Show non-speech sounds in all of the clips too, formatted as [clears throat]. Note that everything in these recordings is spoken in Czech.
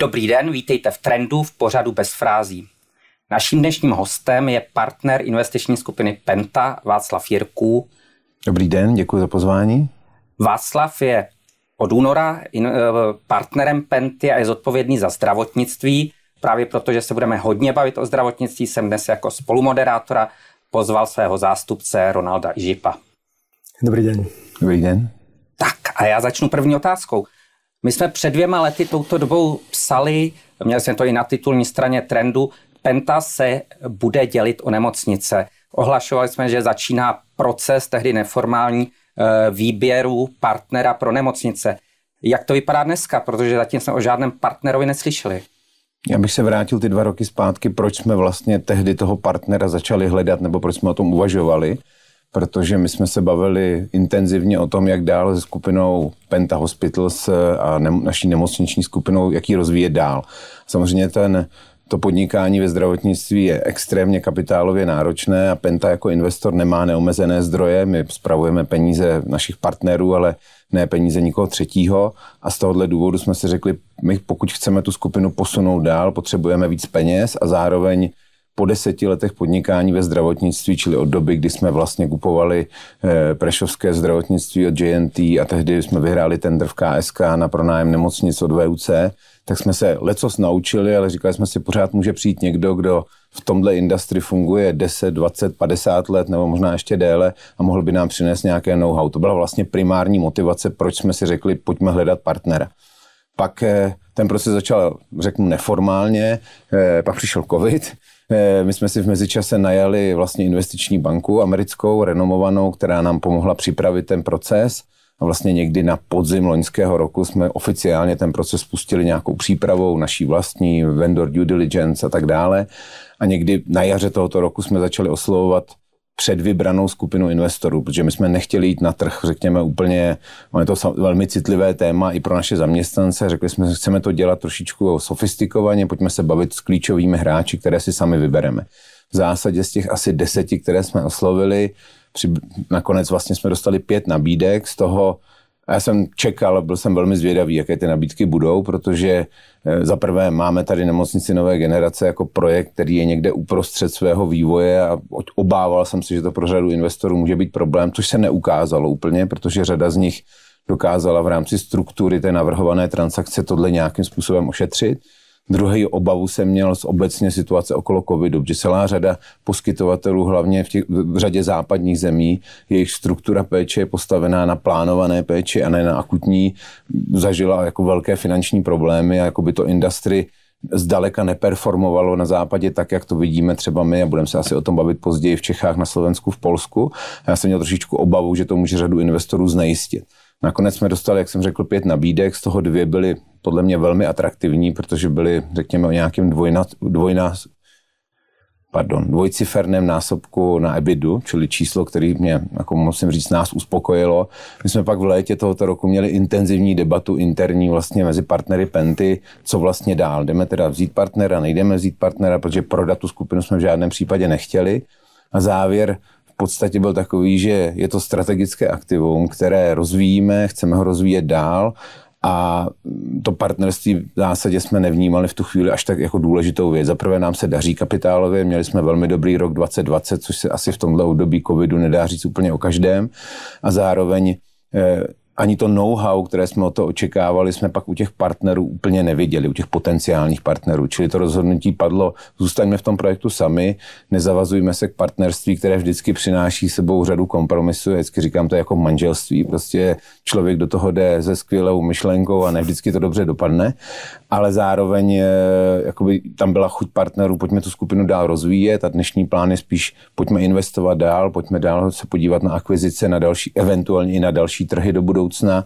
Dobrý den, vítejte v Trendu v pořadu bez frází. Naším dnešním hostem je partner investiční skupiny Penta Václav Jirků. Dobrý den, děkuji za pozvání. Václav je od února eh, partnerem Penty a je zodpovědný za zdravotnictví. Právě proto, že se budeme hodně bavit o zdravotnictví, jsem dnes jako spolumoderátora pozval svého zástupce Ronalda Ižipa. Dobrý den. Dobrý den. Tak a já začnu první otázkou. My jsme před dvěma lety touto dobou psali, měli jsme to i na titulní straně trendu, Penta se bude dělit o nemocnice. Ohlašovali jsme, že začíná proces tehdy neformální eh, výběru partnera pro nemocnice. Jak to vypadá dneska? Protože zatím jsme o žádném partnerovi neslyšeli. Já bych se vrátil ty dva roky zpátky, proč jsme vlastně tehdy toho partnera začali hledat, nebo proč jsme o tom uvažovali protože my jsme se bavili intenzivně o tom, jak dál se skupinou Penta Hospitals a ne, naší nemocniční skupinou, jak ji rozvíjet dál. Samozřejmě ten, to podnikání ve zdravotnictví je extrémně kapitálově náročné a Penta jako investor nemá neomezené zdroje. My spravujeme peníze našich partnerů, ale ne peníze nikoho třetího a z tohohle důvodu jsme si řekli, my pokud chceme tu skupinu posunout dál, potřebujeme víc peněz a zároveň po deseti letech podnikání ve zdravotnictví, čili od doby, kdy jsme vlastně kupovali eh, prešovské zdravotnictví od JNT a tehdy jsme vyhráli tender v KSK na pronájem nemocnic od VUC, tak jsme se lecos naučili, ale říkali jsme si, pořád může přijít někdo, kdo v tomhle industrii funguje 10, 20, 50 let nebo možná ještě déle a mohl by nám přinést nějaké know-how. To byla vlastně primární motivace, proč jsme si řekli, pojďme hledat partnera. Pak eh, ten proces začal, řeknu, neformálně, eh, pak přišel covid, my jsme si v mezičase najali vlastně investiční banku americkou, renomovanou, která nám pomohla připravit ten proces. A vlastně někdy na podzim loňského roku jsme oficiálně ten proces spustili nějakou přípravou, naší vlastní vendor due diligence a tak dále. A někdy na jaře tohoto roku jsme začali oslovovat před vybranou skupinu investorů, protože my jsme nechtěli jít na trh, řekněme úplně, je to velmi citlivé téma i pro naše zaměstnance, řekli jsme, že chceme to dělat trošičku sofistikovaně, pojďme se bavit s klíčovými hráči, které si sami vybereme. V zásadě z těch asi deseti, které jsme oslovili, při, nakonec vlastně jsme dostali pět nabídek, z toho a já jsem čekal, byl jsem velmi zvědavý, jaké ty nabídky budou, protože eh, za prvé máme tady nemocnici nové generace jako projekt, který je někde uprostřed svého vývoje a obával jsem se, že to pro řadu investorů může být problém, což se neukázalo úplně, protože řada z nich dokázala v rámci struktury té navrhované transakce tohle nějakým způsobem ošetřit. Druhý obavu jsem měl z obecně situace okolo covidu, že celá řada poskytovatelů, hlavně v, těch, v řadě západních zemí, jejich struktura péče je postavená na plánované péči a ne na akutní, zažila jako velké finanční problémy a jako by to industry zdaleka neperformovalo na západě tak, jak to vidíme třeba my a budeme se asi o tom bavit později v Čechách, na Slovensku, v Polsku. Já jsem měl trošičku obavu, že to může řadu investorů znejistit. Nakonec jsme dostali, jak jsem řekl, pět nabídek, z toho dvě byly podle mě velmi atraktivní, protože byly, řekněme, o nějakém dvojna, dvojna, pardon, dvojciferném násobku na EBITu, čili číslo, který mě, jako musím říct, nás uspokojilo. My jsme pak v létě tohoto roku měli intenzivní debatu interní vlastně mezi partnery Penty, co vlastně dál. Jdeme teda vzít partnera, nejdeme vzít partnera, protože prodat tu skupinu jsme v žádném případě nechtěli. A závěr podstatě byl takový, že je to strategické aktivum, které rozvíjíme, chceme ho rozvíjet dál a to partnerství v zásadě jsme nevnímali v tu chvíli až tak jako důležitou věc. Zaprvé nám se daří kapitálově, měli jsme velmi dobrý rok 2020, což se asi v tomhle období covidu nedá říct úplně o každém a zároveň eh, ani to know-how, které jsme o to očekávali, jsme pak u těch partnerů úplně neviděli, u těch potenciálních partnerů. Čili to rozhodnutí padlo, zůstaňme v tom projektu sami, nezavazujme se k partnerství, které vždycky přináší sebou řadu kompromisů. Vždycky říkám to jako manželství. Prostě člověk do toho jde se skvělou myšlenkou a ne vždycky to dobře dopadne, ale zároveň eh, jakoby tam byla chuť partnerů, pojďme tu skupinu dál rozvíjet a dnešní plán je spíš pojďme investovat dál, pojďme dál se podívat na akvizice, na další, eventuálně i na další trhy do budoucna budoucna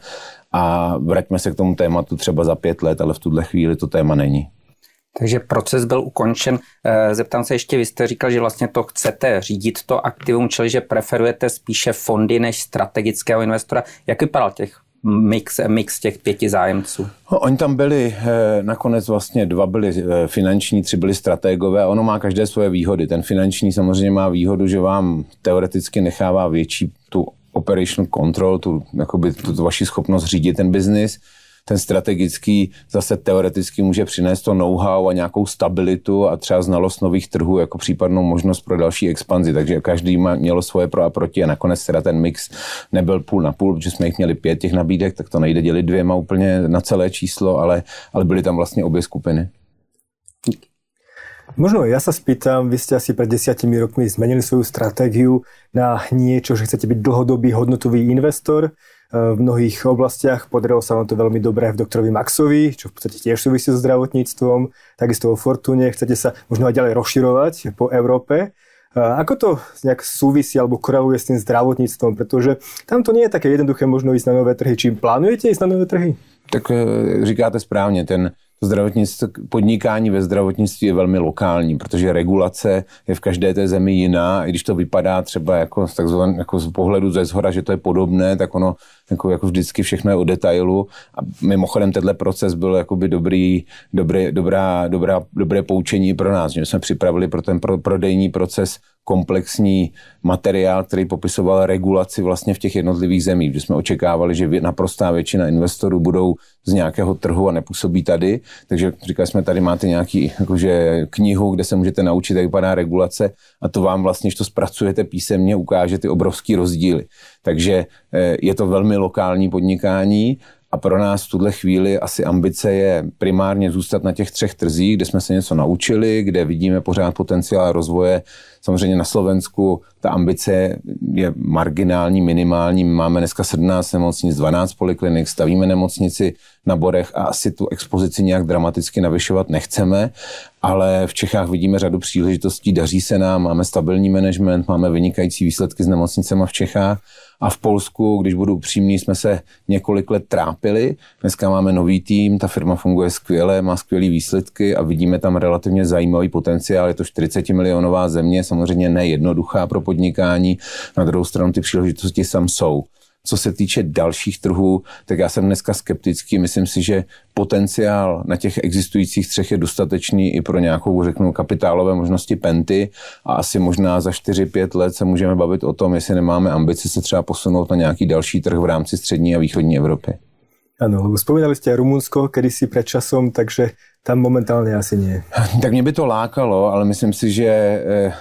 a vraťme se k tomu tématu třeba za pět let, ale v tuhle chvíli to téma není. Takže proces byl ukončen. Eh, zeptám se ještě, vy jste říkal, že vlastně to chcete řídit to aktivum, čili že preferujete spíše fondy než strategického investora. Jak vypadal těch mix, mix těch pěti zájemců? No, oni tam byli, eh, nakonec vlastně dva byli eh, finanční, tři byli strategové a ono má každé svoje výhody. Ten finanční samozřejmě má výhodu, že vám teoreticky nechává větší tu operational control, tu, jakoby, tu, tu vaši schopnost řídit ten biznis, ten strategický zase teoreticky může přinést to know-how a nějakou stabilitu a třeba znalost nových trhů jako případnou možnost pro další expanzi. Takže každý má, mělo svoje pro a proti a nakonec teda ten mix nebyl půl na půl, protože jsme jich měli pět těch nabídek, tak to nejde dělit dvěma úplně na celé číslo, ale, ale byly tam vlastně obě skupiny. Možno ja sa spýtam, vy ste asi pred desiatimi rokmi zmenili svoju stratégiu na niečo, že chcete byť dlhodobý hodnotový investor v mnohých oblastiach. Podarilo sa vám to veľmi dobre v doktorovi Maxovi, čo v podstate tiež súvisí so zdravotníctvom, takisto vo Fortune. Chcete sa možno aj ďalej rozširovať po Európe. Ako to nejak súvisí alebo koreluje s tým zdravotníctvom? Pretože tam to nie je také jednoduché možno ísť na nové trhy. Či plánujete ísť na nové trhy? Tak e, říkáte správně, ten zdravotnictví, podnikání ve zdravotnictví je velmi lokální, protože regulace je v každé té zemi jiná. I když to vypadá třeba jako, takzvan, jako z pohledu ze zhora, že to je podobné, tak ono jako, jako vždycky všechno je o detailu. A mimochodem tenhle proces byl jakoby dobrý, dobrý, dobrá, dobrá, dobré poučení pro nás, že jsme připravili pro ten pro, prodejní proces komplexní materiál, který popisoval regulaci vlastně v těch jednotlivých zemích, kde jsme očekávali, že naprostá většina investorů budou z nějakého trhu a nepůsobí tady. Takže říkali jsme, tady máte nějaký jakože, knihu, kde se můžete naučit, jak vypadá regulace a to vám vlastně, když to zpracujete písemně, ukáže ty obrovský rozdíly. Takže eh, je to velmi lokální podnikání a pro nás v tuhle chvíli asi ambice je primárně zůstat na těch třech trzích, kde jsme se něco naučili, kde vidíme pořád potenciál rozvoje. Samozřejmě na Slovensku ta ambice je marginální, minimální. Máme dneska 17 nemocnic, 12 poliklinik, stavíme nemocnici na Borech a asi tu expozici nějak dramaticky navyšovat nechceme, ale v Čechách vidíme řadu příležitostí, daří se nám, máme stabilní management, máme vynikající výsledky s nemocnicemi v Čechách a v Polsku, když budu upřímný, jsme se několik let trápili. Dneska máme nový tým, ta firma funguje skvěle, má skvělé výsledky a vidíme tam relativně zajímavý potenciál. Je to 40 milionová země, samozřejmě nejednoduchá pro podnikání. Na druhou stranu ty příležitosti sam jsou. Co se týče dalších trhů, tak já jsem dneska skeptický. Myslím si, že potenciál na těch existujících třech je dostatečný i pro nějakou, řeknu, kapitálové možnosti penty a asi možná za 4-5 let se můžeme bavit o tom, jestli nemáme ambici se třeba posunout na nějaký další trh v rámci střední a východní Evropy. Ano, lebo spomínali ste Rumunsko kedysi pred časom, takže tam momentálně asi nie. Tak mě by to lákalo, ale myslím si, že eh,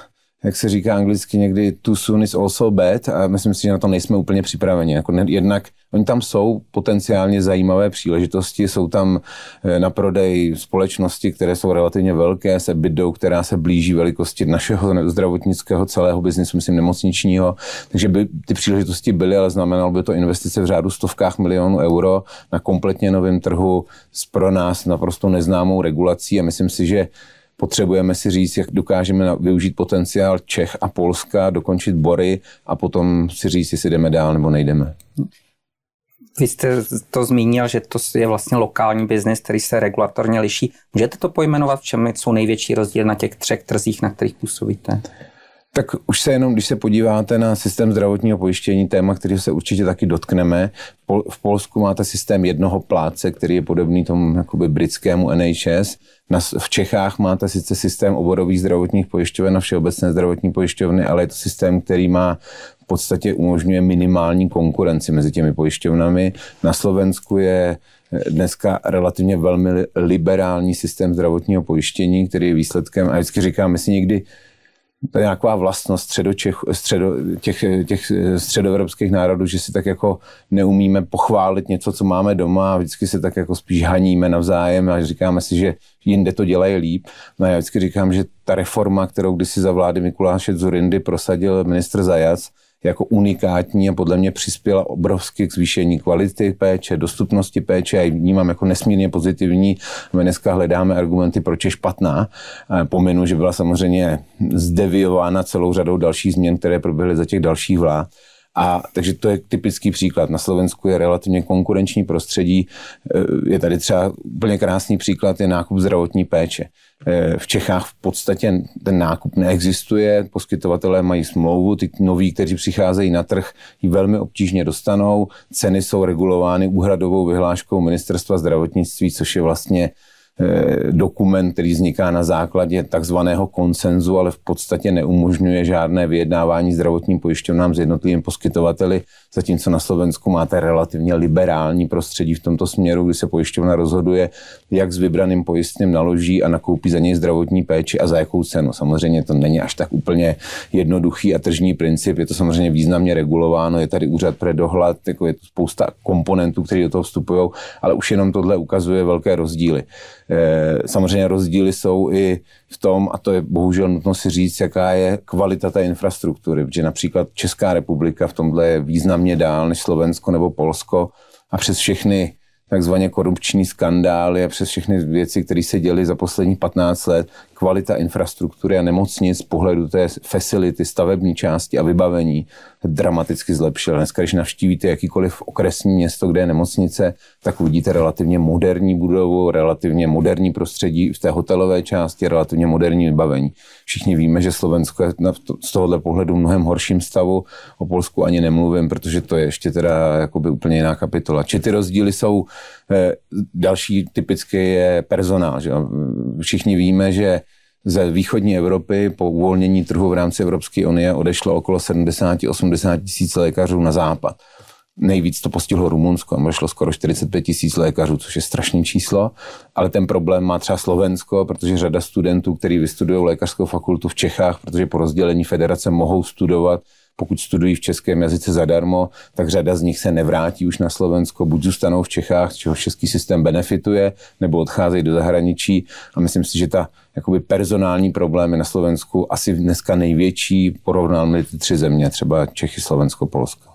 jak se říká anglicky někdy, too soon is also bad a myslím si, že na to nejsme úplně připraveni. Jako jednak oni tam jsou potenciálně zajímavé příležitosti, jsou tam eh, na prodej společnosti, které jsou relativně velké, se bydou, která se blíží velikosti našeho zdravotnického celého biznisu, myslím nemocničního, takže by ty příležitosti byly, ale znamenalo by to investice v řádu stovkách milionů euro na kompletně novém trhu s pro nás naprosto neznámou regulací a myslím si, že potřebujeme si říct, jak dokážeme využít potenciál Čech a Polska, dokončit bory a potom si říct, jestli jdeme dál nebo nejdeme. Vy jste to zmínil, že to je vlastně lokální biznis, který se regulatorně liší. Můžete to pojmenovat, v čem jsou největší rozdíly na těch třech trzích, na kterých působíte? Tak už se jenom, když se podíváte na systém zdravotního pojištění, téma, který se určitě taky dotkneme, v Polsku máte systém jednoho pláce, který je podobný tomu jakoby britskému NHS. V Čechách máte sice systém oborových zdravotních pojišťoven a všeobecné zdravotní pojišťovny, ale je to systém, který má v podstatě umožňuje minimální konkurenci mezi těmi pojišťovnami. Na Slovensku je dneska relativně velmi liberální systém zdravotního pojištění, který je výsledkem, a vždycky říkám, my si někdy to je nějaká vlastnost středočech, středo, těch, těch středoevropských národů, že si tak jako neumíme pochválit něco, co máme doma a vždycky se tak jako spíš haníme navzájem a říkáme si, že jinde to dělají líp. No já vždycky říkám, že ta reforma, kterou kdysi za vlády Mikuláše Zurindy prosadil ministr Zajac, jako unikátní a podle mě přispěla obrovsky k zvýšení kvality péče, dostupnosti péče a ji vnímám jako nesmírně pozitivní. My dneska hledáme argumenty, proč je špatná. Pominu, že byla samozřejmě zdeviována celou řadou dalších změn, které proběhly za těch dalších vlád. A takže to je typický příklad. Na Slovensku je relativně konkurenční prostředí. Je tady třeba úplně krásný příklad, je nákup zdravotní péče. Eh, v Čechách v podstatě ten nákup neexistuje, poskytovatelé mají smlouvu, ty noví, kteří přicházejí na trh, ji velmi obtížně dostanou, ceny jsou regulovány úhradovou vyhláškou ministerstva zdravotnictví, což je vlastně Eh, dokument, který vzniká na základě takzvaného konsenzu, ale v podstatě neumožňuje žádné vyjednávání zdravotním pojišťovnám s jednotlivými poskytovateli, zatímco na Slovensku máte relativně liberální prostředí v tomto směru, kdy se pojišťovna rozhoduje, jak s vybraným pojistným naloží a nakoupí za něj zdravotní péči a za jakou cenu. Samozřejmě to není až tak úplně jednoduchý a tržní princip, je to samozřejmě významně regulováno, je tady úřad pre dohled, jako je to spousta komponentů, které do toho vstupují, ale už jenom tohle ukazuje velké rozdíly. Eh, samozřejmě rozdíly jsou i v tom, a to je bohužel nutno si říct, jaká je kvalita té infrastruktury, protože například Česká republika v tomhle je významně dál než Slovensko nebo Polsko a přes všechny takzvaně korupční skandály a přes všechny věci, které se děly za poslední 15 let, kvalita infrastruktury a nemocnic z pohledu té facility, stavební části a vybavení dramaticky zlepšila. Dneska, když navštívíte jakýkoliv okresní město, kde je nemocnice, tak uvidíte relativně moderní budovu, relativně moderní prostředí v té hotelové části, relativně moderní vybavení. Všichni víme, že Slovensko je z tohohle pohledu mnohem horším stavu. O Polsku ani nemluvím, protože to je ještě teda jakoby úplně jiná kapitola. Či ty rozdíly jsou, eh, další typicky je personál. Že? Všichni víme, že ze východní Evropy po uvolnění trhu v rámci Evropské unie odešlo okolo 70-80 tisíc lékařů na západ. Nejvíc to postihlo Rumunsko, tam šlo skoro 45 tisíc lékařů, což je strašné číslo, ale ten problém má třeba Slovensko, protože řada studentů, kteří vystudují lékařskou fakultu v Čechách, protože po rozdělení federace mohou studovat pokud studují v českém jazyce zadarmo, tak řada z nich se nevrátí už na Slovensko, buď zůstanou v Čechách, z čeho český systém benefituje, nebo odcházejí do zahraničí. A myslím si, že ta jakoby personální problémy na Slovensku asi dneska největší, porovnáme ty tři země, třeba Čechy, Slovensko, Polsko.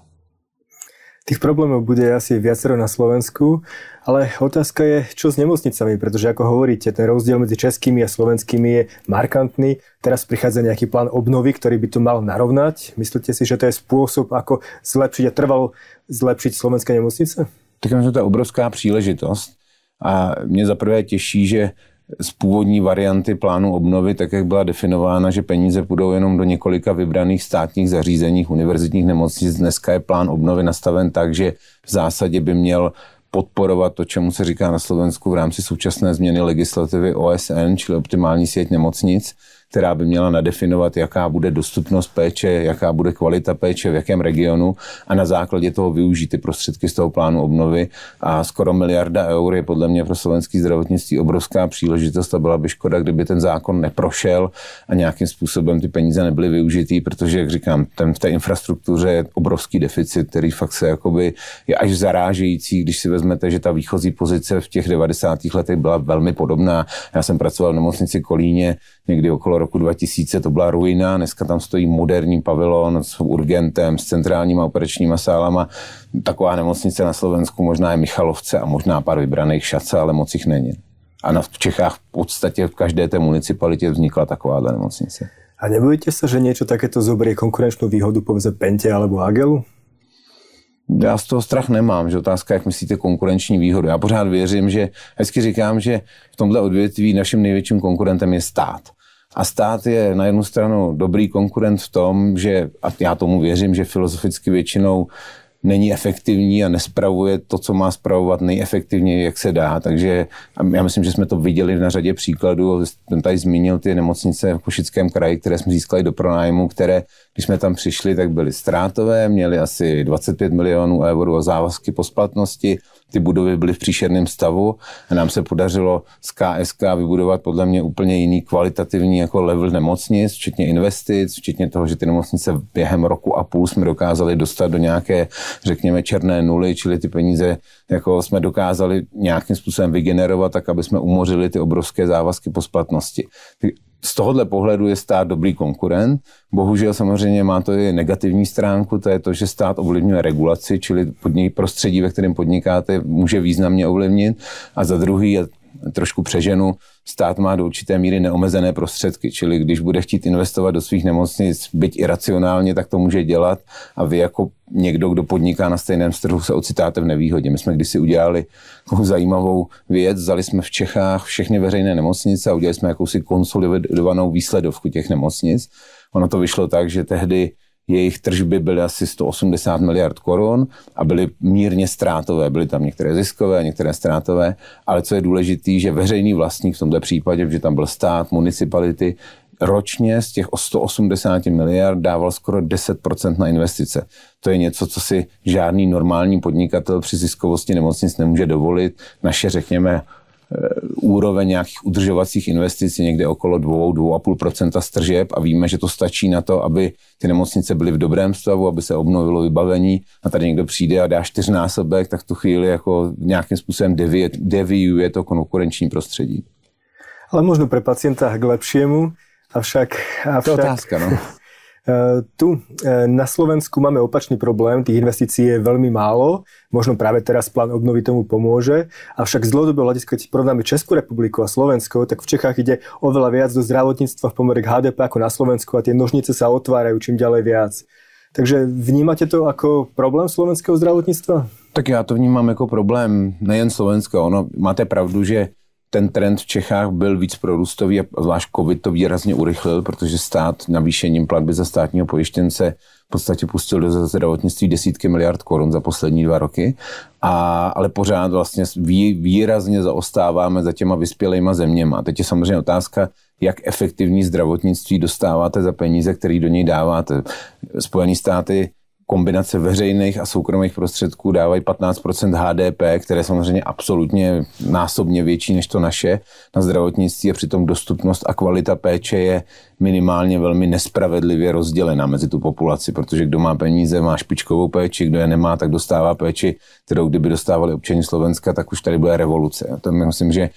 Tých problémov bude asi viacero na Slovensku, ale otázka je, čo s nemocnicami, pretože ako hovoríte, ten rozdiel medzi českými a slovenskými je markantný. Teraz prichádza nejaký plán obnovy, ktorý by to mal narovnať. Myslíte si, že to je spôsob, ako zlepšiť a trvalo zlepšiť slovenské nemocnice? Tak to je obrovská příležitost. A mě zaprvé těší, že z původní varianty plánu obnovy, tak jak byla definována, že peníze půjdou jenom do několika vybraných státních zařízeních, univerzitních nemocnic. Dneska je plán obnovy nastaven tak, že v zásadě by měl podporovat to, čemu se říká na Slovensku v rámci současné změny legislativy OSN, čili optimální síť nemocnic která by měla nadefinovat, jaká bude dostupnost péče, jaká bude kvalita péče, v jakém regionu a na základě toho využít ty prostředky z toho plánu obnovy. A skoro miliarda eur je podle mě pro slovenský zdravotnictví obrovská příležitost a byla by škoda, kdyby ten zákon neprošel a nějakým způsobem ty peníze nebyly využitý, protože, jak říkám, ten v té infrastruktuře je obrovský deficit, který fakt se jakoby je až zarážející, když si vezmete, že ta výchozí pozice v těch 90. letech byla velmi podobná. Já jsem pracoval v nemocnici Kolíně někdy okolo roku 2000 to byla ruina, dneska tam stojí moderní pavilon s urgentem, s centrálníma operačníma sálama. Taková nemocnice na Slovensku možná je Michalovce a možná pár vybraných šace, ale moc jich není. A na, v Čechách v podstatě v každé té municipalitě vznikla taková nemocnice. A nebojíte se, že něco takéto zoberie konkurenčnou výhodu povedzme Pente alebo Agelu? Já z toho strach nemám, že otázka, jak myslíte konkurenční výhodu. Já pořád věřím, že, hezky říkám, že v tomhle odvětví naším největším konkurentem je stát. A stát je na jednu stranu dobrý konkurent v tom, že, a já tomu věřím, že filozoficky většinou není efektivní a nespravuje to, co má spravovat nejefektivněji, jak se dá. Takže já myslím, že jsme to viděli na řadě příkladů. Ten tady zmínil ty nemocnice v Košickém kraji, které jsme získali do pronájmu, které, když jsme tam přišli, tak byly ztrátové, měly asi 25 milionů eur závazky po splatnosti ty budovy byly v příšerném stavu a nám se podařilo z KSK vybudovat podle mě úplně jiný kvalitativní jako level nemocnic, včetně investic, včetně toho, že ty nemocnice během roku a půl jsme dokázali dostat do nějaké, řekněme, černé nuly, čili ty peníze jako jsme dokázali nějakým způsobem vygenerovat, tak aby jsme umořili ty obrovské závazky po splatnosti z tohohle pohledu je stát dobrý konkurent. Bohužel samozřejmě má to i negativní stránku, to je to, že stát ovlivňuje regulaci, čili podnik, prostředí, ve kterém podnikáte, může významně ovlivnit. A za druhý, trošku přeženu, stát má do určité míry neomezené prostředky, čili když bude chtít investovat do svých nemocnic, byť iracionálně, tak to může dělat a vy jako někdo, kdo podniká na stejném trhu, se ocitáte v nevýhodě. My jsme kdysi udělali takovou zajímavou věc, vzali jsme v Čechách všechny veřejné nemocnice a udělali jsme jakousi konsolidovanou výsledovku těch nemocnic. Ono to vyšlo tak, že tehdy jejich tržby byly asi 180 miliard korun a byly mírně ztrátové. Byly tam některé ziskové, některé ztrátové, ale co je důležité, že veřejný vlastník v tomto případě, že tam byl stát, municipality, ročně z těch 180 miliard dával skoro 10% na investice. To je něco, co si žádný normální podnikatel při ziskovosti nemocnic nemůže dovolit. Naše, řekněme, úroveň nějakých udržovacích investic někde okolo 2-2,5% stržeb a víme, že to stačí na to, aby ty nemocnice byly v dobrém stavu, aby se obnovilo vybavení a tady někdo přijde a dá čtyřnásobek, tak tu chvíli jako nějakým způsobem deviuje to konkurenční prostředí. Ale možno pre pacienta k lepšiemu, avšak... avšak... To je otázka, no. Eh, tu eh, na Slovensku máme opačný problém, tých investícií je veľmi málo, možno práve teraz plán obnovy tomu pomôže, avšak z dlhodobého hľadiska, keď porovnáme Českú republiku a Slovensko, tak v Čechách ide oveľa viac do zdravotníctva v pomere k HDP ako na Slovensku a tie nožnice sa otvárajú čím ďalej viac. Takže vnímáte to jako problém slovenského zdravotnictva? Tak já to vnímám jako problém nejen Slovenska. Ono, máte pravdu, že ten trend v Čechách byl víc prorůstový a zvlášť COVID to výrazně urychlil, protože stát navýšením platby za státního pojištěnce v podstatě pustil do zdravotnictví desítky miliard korun za poslední dva roky, a, ale pořád vlastně vý, výrazně zaostáváme za těma vyspělejma zeměma. Teď je samozřejmě otázka, jak efektivní zdravotnictví dostáváte za peníze, které do něj dáváte. Spojené státy kombinace veřejných a soukromých prostředků dávají 15% HDP, které je samozřejmě absolutně násobně větší než to naše na zdravotnictví a přitom dostupnost a kvalita péče je minimálně velmi nespravedlivě rozdělena mezi tu populaci, protože kdo má peníze, má špičkovou péči, kdo je nemá, tak dostává péči, kterou kdyby dostávali občani Slovenska, tak už tady bude revoluce. A to myslím, že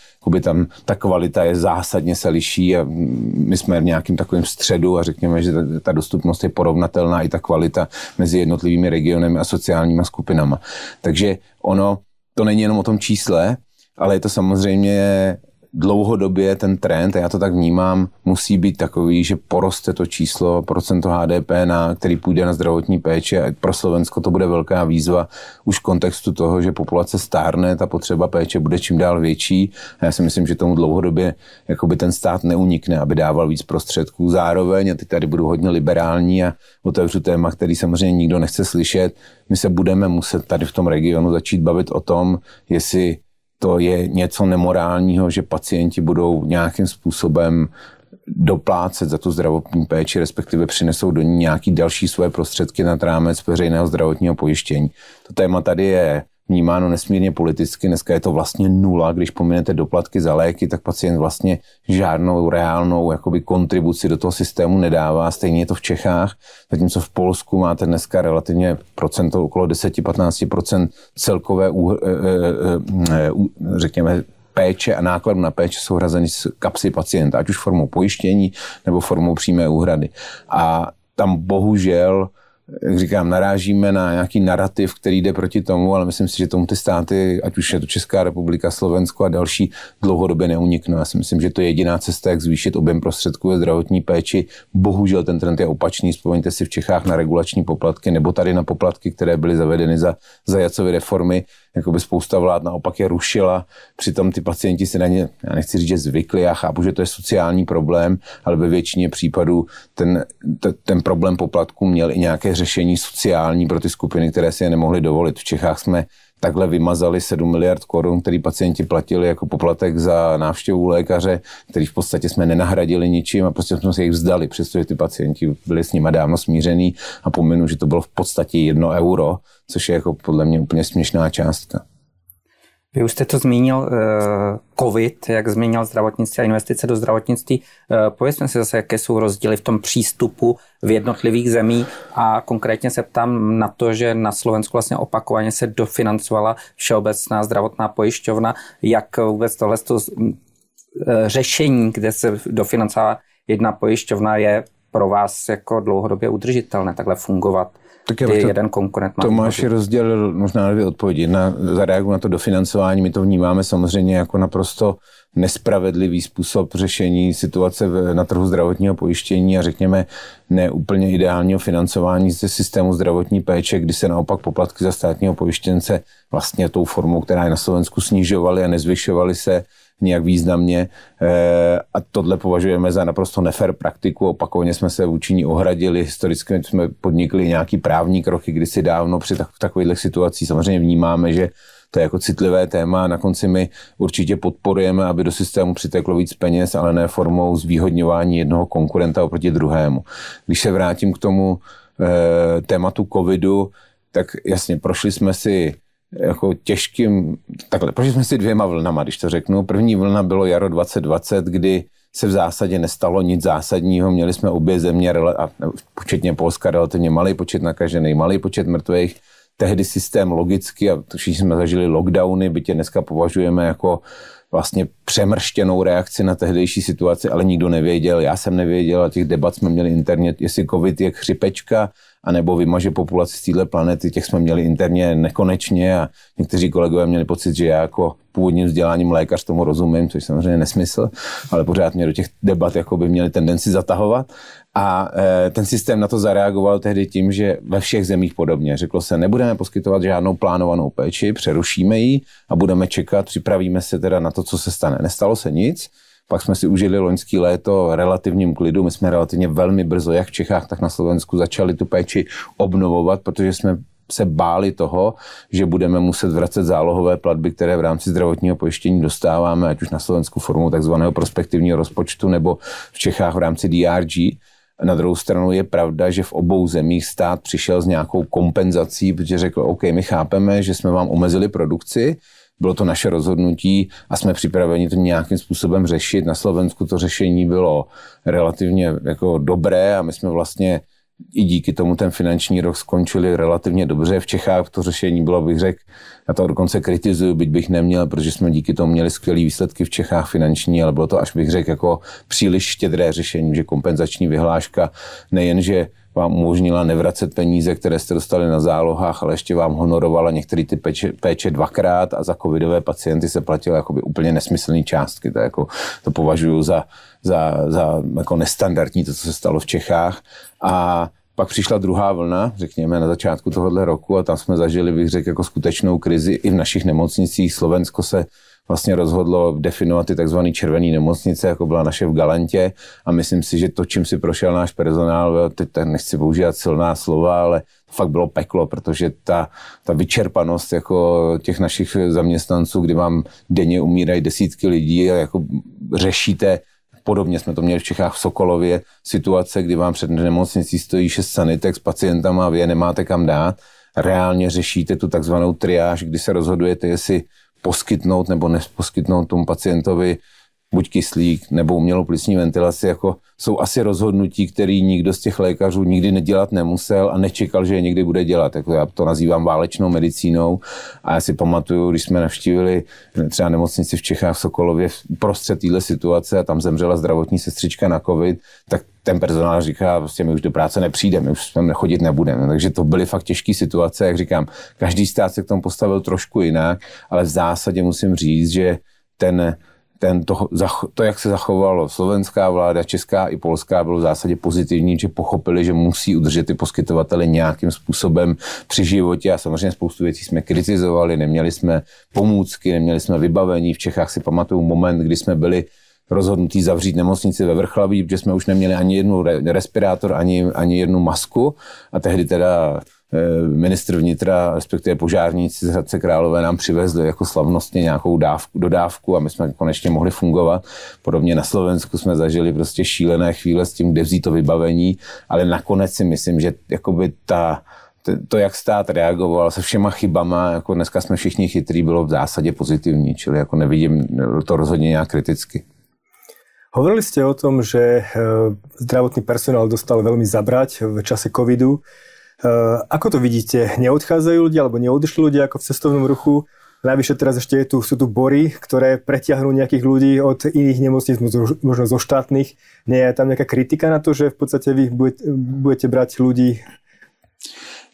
tam ta kvalita je zásadně se liší a my jsme v nějakým takovém středu a řekněme, že ta, ta dostupnost je porovnatelná i ta kvalita mezi jednotlivými regiony a sociálníma skupinama. Takže ono, to není jenom o tom čísle, ale je to samozřejmě dlouhodobě ten trend, a já to tak vnímám, musí být takový, že poroste to číslo, procento HDP, na, který půjde na zdravotní péči a pro Slovensko to bude velká výzva už v kontextu toho, že populace stárne, ta potřeba péče bude čím dál větší a já si myslím, že tomu dlouhodobě jakoby ten stát neunikne, aby dával víc prostředků. Zároveň, a teď tady budu hodně liberální a otevřu téma, který samozřejmě nikdo nechce slyšet, my se budeme muset tady v tom regionu začít bavit o tom, jestli to je něco nemorálního, že pacienti budou nějakým způsobem doplácet za tu zdravotní péči, respektive přinesou do ní nějaký další svoje prostředky na rámec veřejného zdravotního pojištění. To téma tady je vnímáno nesmírně politicky. Dneska je to vlastně nula, když pominete doplatky za léky, tak pacient vlastně žádnou reálnou jakoby kontribuci do toho systému nedává. Stejně je to v Čechách, zatímco v Polsku máte dneska relativně procento, okolo 10-15% celkové, uh, uh, uh, řekněme, péče a nákladu na péče jsou hrazeny z kapsy pacienta, ať už formou pojištění nebo formou přímé úhrady. A tam bohužel jak říkám, narážíme na nějaký narrativ, který jde proti tomu, ale myslím si, že tomu ty státy, ať už je to Česká republika, Slovensko a další, dlouhodobě neuniknou. Já si myslím, že to je jediná cesta, jak zvýšit objem prostředků ve zdravotní péči. Bohužel ten trend je opačný. Vzpomeňte si v Čechách na regulační poplatky nebo tady na poplatky, které byly zavedeny za zajacové reformy, jakoby spousta vlád naopak je rušila, přitom ty pacienti se na ně, já nechci říct, že zvykli, já chápu, že to je sociální problém, ale ve většině případů ten, ten problém poplatku měl i nějaké řešení sociální pro ty skupiny, které si je nemohly dovolit. V Čechách jsme takhle vymazali 7 miliard korun, který pacienti platili jako poplatek za návštěvu lékaře, který v podstatě jsme nenahradili ničím a prostě jsme se jich vzdali, přestože ty pacienti byli s nimi dávno smířený a pominu, že to bylo v podstatě jedno euro, což je jako podle mě úplně směšná částka. Vy už jste to zmínil, eh, COVID, jak změnil zdravotnictví a investice do zdravotnictví. Eh, povězme si zase, jaké jsou rozdíly v tom přístupu v jednotlivých zemí a konkrétně se ptám na to, že na Slovensku vlastně opakovaně se dofinancovala Všeobecná zdravotná pojišťovna. Jak vůbec tohle eh, řešení, kde se dofinancová jedna pojišťovna, je pro vás jako dlouhodobě udržitelné takhle fungovat? Tak je jeden konkurent má. Tomáš rozdělil možná dvě odpovědi. Na, zareaguji na to dofinancování. My to vnímáme samozřejmě jako naprosto nespravedlivý způsob řešení situace v, na trhu zdravotního pojištění a řekněme neúplně ideálního financování ze systému zdravotní péče, kdy se naopak poplatky za státního pojištěnce vlastně tou formou, která je na Slovensku snižovaly a nezvyšovaly se, nijak významně eh, a tohle považujeme za naprosto nefer praktiku. Opakovaně jsme se vůči ní ohradili, historicky jsme podnikli nějaký právní kroky kdysi dávno při takových situacích. Samozřejmě vnímáme, že to je jako citlivé téma. Na konci my určitě podporujeme, aby do systému přiteklo víc peněz, ale ne formou zvýhodňování jednoho konkurenta oproti druhému. Když se vrátím k tomu e, tématu covidu, tak jasně, prošli jsme si jako těžkým, takhle, prošli jsme si dvěma vlnama, když to řeknu. První vlna bylo jaro 2020, kdy se v zásadě nestalo nic zásadního. Měli jsme obě země, a početně Polska, relativně malý počet nakažených, malý počet mrtvých tehdy systém logicky, a všichni jsme zažili lockdowny, bytě dneska považujeme jako vlastně přemrštěnou reakci na tehdejší situaci, ale nikdo nevěděl, já jsem nevěděl a těch debat jsme měli interně, jestli covid je chřipečka, anebo vymaže populaci z téhle planety, těch jsme měli interně nekonečně a někteří kolegové měli pocit, že já jako původním vzděláním lékař tomu rozumím, což samozřejmě nesmysl, ale pořád mě do těch debat jako by měli tendenci zatahovat. A e, ten systém na to zareagoval tehdy tím, že ve všech zemích podobně. Řeklo se, nebudeme poskytovat žádnou plánovanou péči, přerušíme ji a budeme čekat, připravíme se teda na to, co se stane. Nestalo se nic, pak jsme si užili loňský léto relativním klidu. My jsme relativně velmi brzo, jak v Čechách, tak na Slovensku, začali tu péči obnovovat, protože jsme se báli toho, že budeme muset vracet zálohové platby, které v rámci zdravotního pojištění dostáváme, ať už na Slovensku formou takzvaného prospektivního rozpočtu nebo v Čechách v rámci DRG. Na druhou stranu je pravda, že v obou zemích stát přišel s nějakou kompenzací, protože řekl, OK, my chápeme, že jsme vám omezili produkci, bylo to naše rozhodnutí a jsme připraveni to nějakým způsobem řešit. Na Slovensku to řešení bylo relativně jako dobré a my jsme vlastně i díky tomu ten finanční rok skončili relativně dobře. V Čechách to řešení bylo, bych řekl, já to dokonce kritizuju, byť bych neměl, protože jsme díky tomu měli skvělé výsledky v Čechách finanční, ale bylo to až bych řekl jako příliš štědré řešení, že kompenzační vyhláška nejenže vám umožnila nevracet peníze, které jste dostali na zálohách, ale ještě vám honorovala některé ty péče, péče dvakrát a za covidové pacienty se platilo jakoby úplně nesmyslné částky. To, jako, to považuji za, za, za jako nestandardní, to, co se stalo v Čechách. A pak přišla druhá vlna, řekněme, na začátku tohohle roku a tam jsme zažili, bych řekl, jako skutečnou krizi i v našich nemocnicích. Slovensko se vlastně rozhodlo definovat ty takzvané červené nemocnice, jako byla naše v Galantě a myslím si, že to, čím si prošel náš personál, teď nechci používat silná slova, ale fakt bylo peklo, protože ta, ta vyčerpanost jako těch našich zaměstnanců, kdy vám denně umírají desítky lidí a jako řešíte Podobně jsme to měli v Čechách v Sokolově, situace, kdy vám před nemocnicí stojí šest sanitek s pacientama a vy je nemáte kam dát. Reálně řešíte tu takzvanou triáž, kdy se rozhodujete, jestli poskytnout nebo neposkytnout tomu pacientovi buď kyslík nebo umělou plicní ventilaci, jako jsou asi rozhodnutí, který nikdo z těch lékařů nikdy nedělat nemusel a nečekal, že je někdy bude dělat. Jako já to nazývám válečnou medicínou a já si pamatuju, když jsme navštívili třeba nemocnici v Čechách v Sokolově prostřed téhle situace a tam zemřela zdravotní sestřička na covid, tak ten personál říká, prostě my už do práce nepřijdeme, už jsme nechodit nebudeme. Takže to byly fakt těžké situace, jak říkám, každý stát se k tomu postavil trošku jinak, ale v zásadě musím říct, že ten ten to, to, jak se zachovalo slovenská vláda, česká i polská, bylo v zásadě pozitivní, že pochopili, že musí udržet ty poskytovatele nějakým způsobem při životě a samozřejmě spoustu věcí jsme kritizovali, neměli jsme pomůcky, neměli jsme vybavení. V Čechách si pamatuju moment, kdy jsme byli rozhodnutí zavřít nemocnici ve Vrchlaví, protože jsme už neměli ani jednu respirátor, ani, ani jednu masku a tehdy teda Eh, ministr vnitra, respektive požárníci z Hradce Králové nám přivezli jako slavnostně nějakou dávku, dodávku a my jsme konečně mohli fungovat. Podobně na Slovensku jsme zažili prostě šílené chvíle s tím, kde vzít to vybavení, ale nakonec si myslím, že jakoby ta, to, jak stát reagoval se všema chybama, jako dneska jsme všichni chytrý, bylo v zásadě pozitivní, čili jako nevidím to rozhodně nějak kriticky. Hovorili ste o tom, že eh, zdravotný personál dostal veľmi zabrať v čase covidu. Eh, ako to vidíte? Neodchádzajú ľudia alebo neodišli ľudia ako v cestovnom ruchu? Najvyššie teraz ešte je tu, sú tu bory, ktoré pretiahnu nejakých ľudí od iných nemocníc, možno zo štátnych. Nie je tam nejaká kritika na to, že v podstate vy budete, budete brať ľudí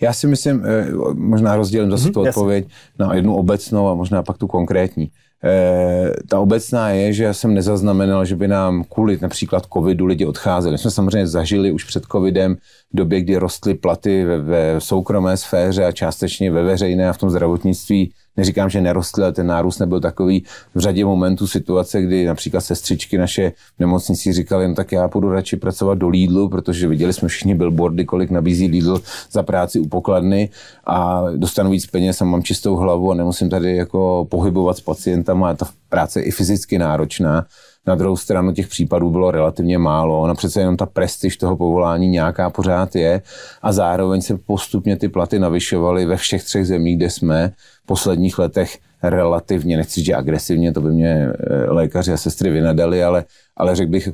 já si myslím, eh, možná rozdělím zase mm-hmm, tu odpověď jasný. na jednu obecnou a možná pak tu konkrétní. Eh, ta obecná je, že jsem nezaznamenal, že by nám kvůli například covidu lidi odcházeli. My jsme samozřejmě zažili už před covidem v době, kdy rostly platy ve, ve soukromé sféře a částečně ve veřejné a v tom zdravotnictví neříkám, že nerostly, ale ten nárůst nebyl takový v řadě momentů situace, kdy například sestřičky naše v nemocnici říkali, no tak já půjdu radši pracovat do Lidlu, protože viděli jsme všichni billboardy, kolik nabízí Lidl za práci u pokladny a dostanu víc peněz a mám čistou hlavu a nemusím tady jako pohybovat s pacientama a ta práce je i fyzicky náročná. Na druhou stranu těch případů bylo relativně málo. Ona přece jenom ta prestiž toho povolání nějaká pořád je a zároveň se postupně ty platy navyšovaly ve všech třech zemích, kde jsme v posledních letech relativně, nechci říct, agresivně, to by mě eh, lékaři a sestry vynadali, ale, ale řekl bych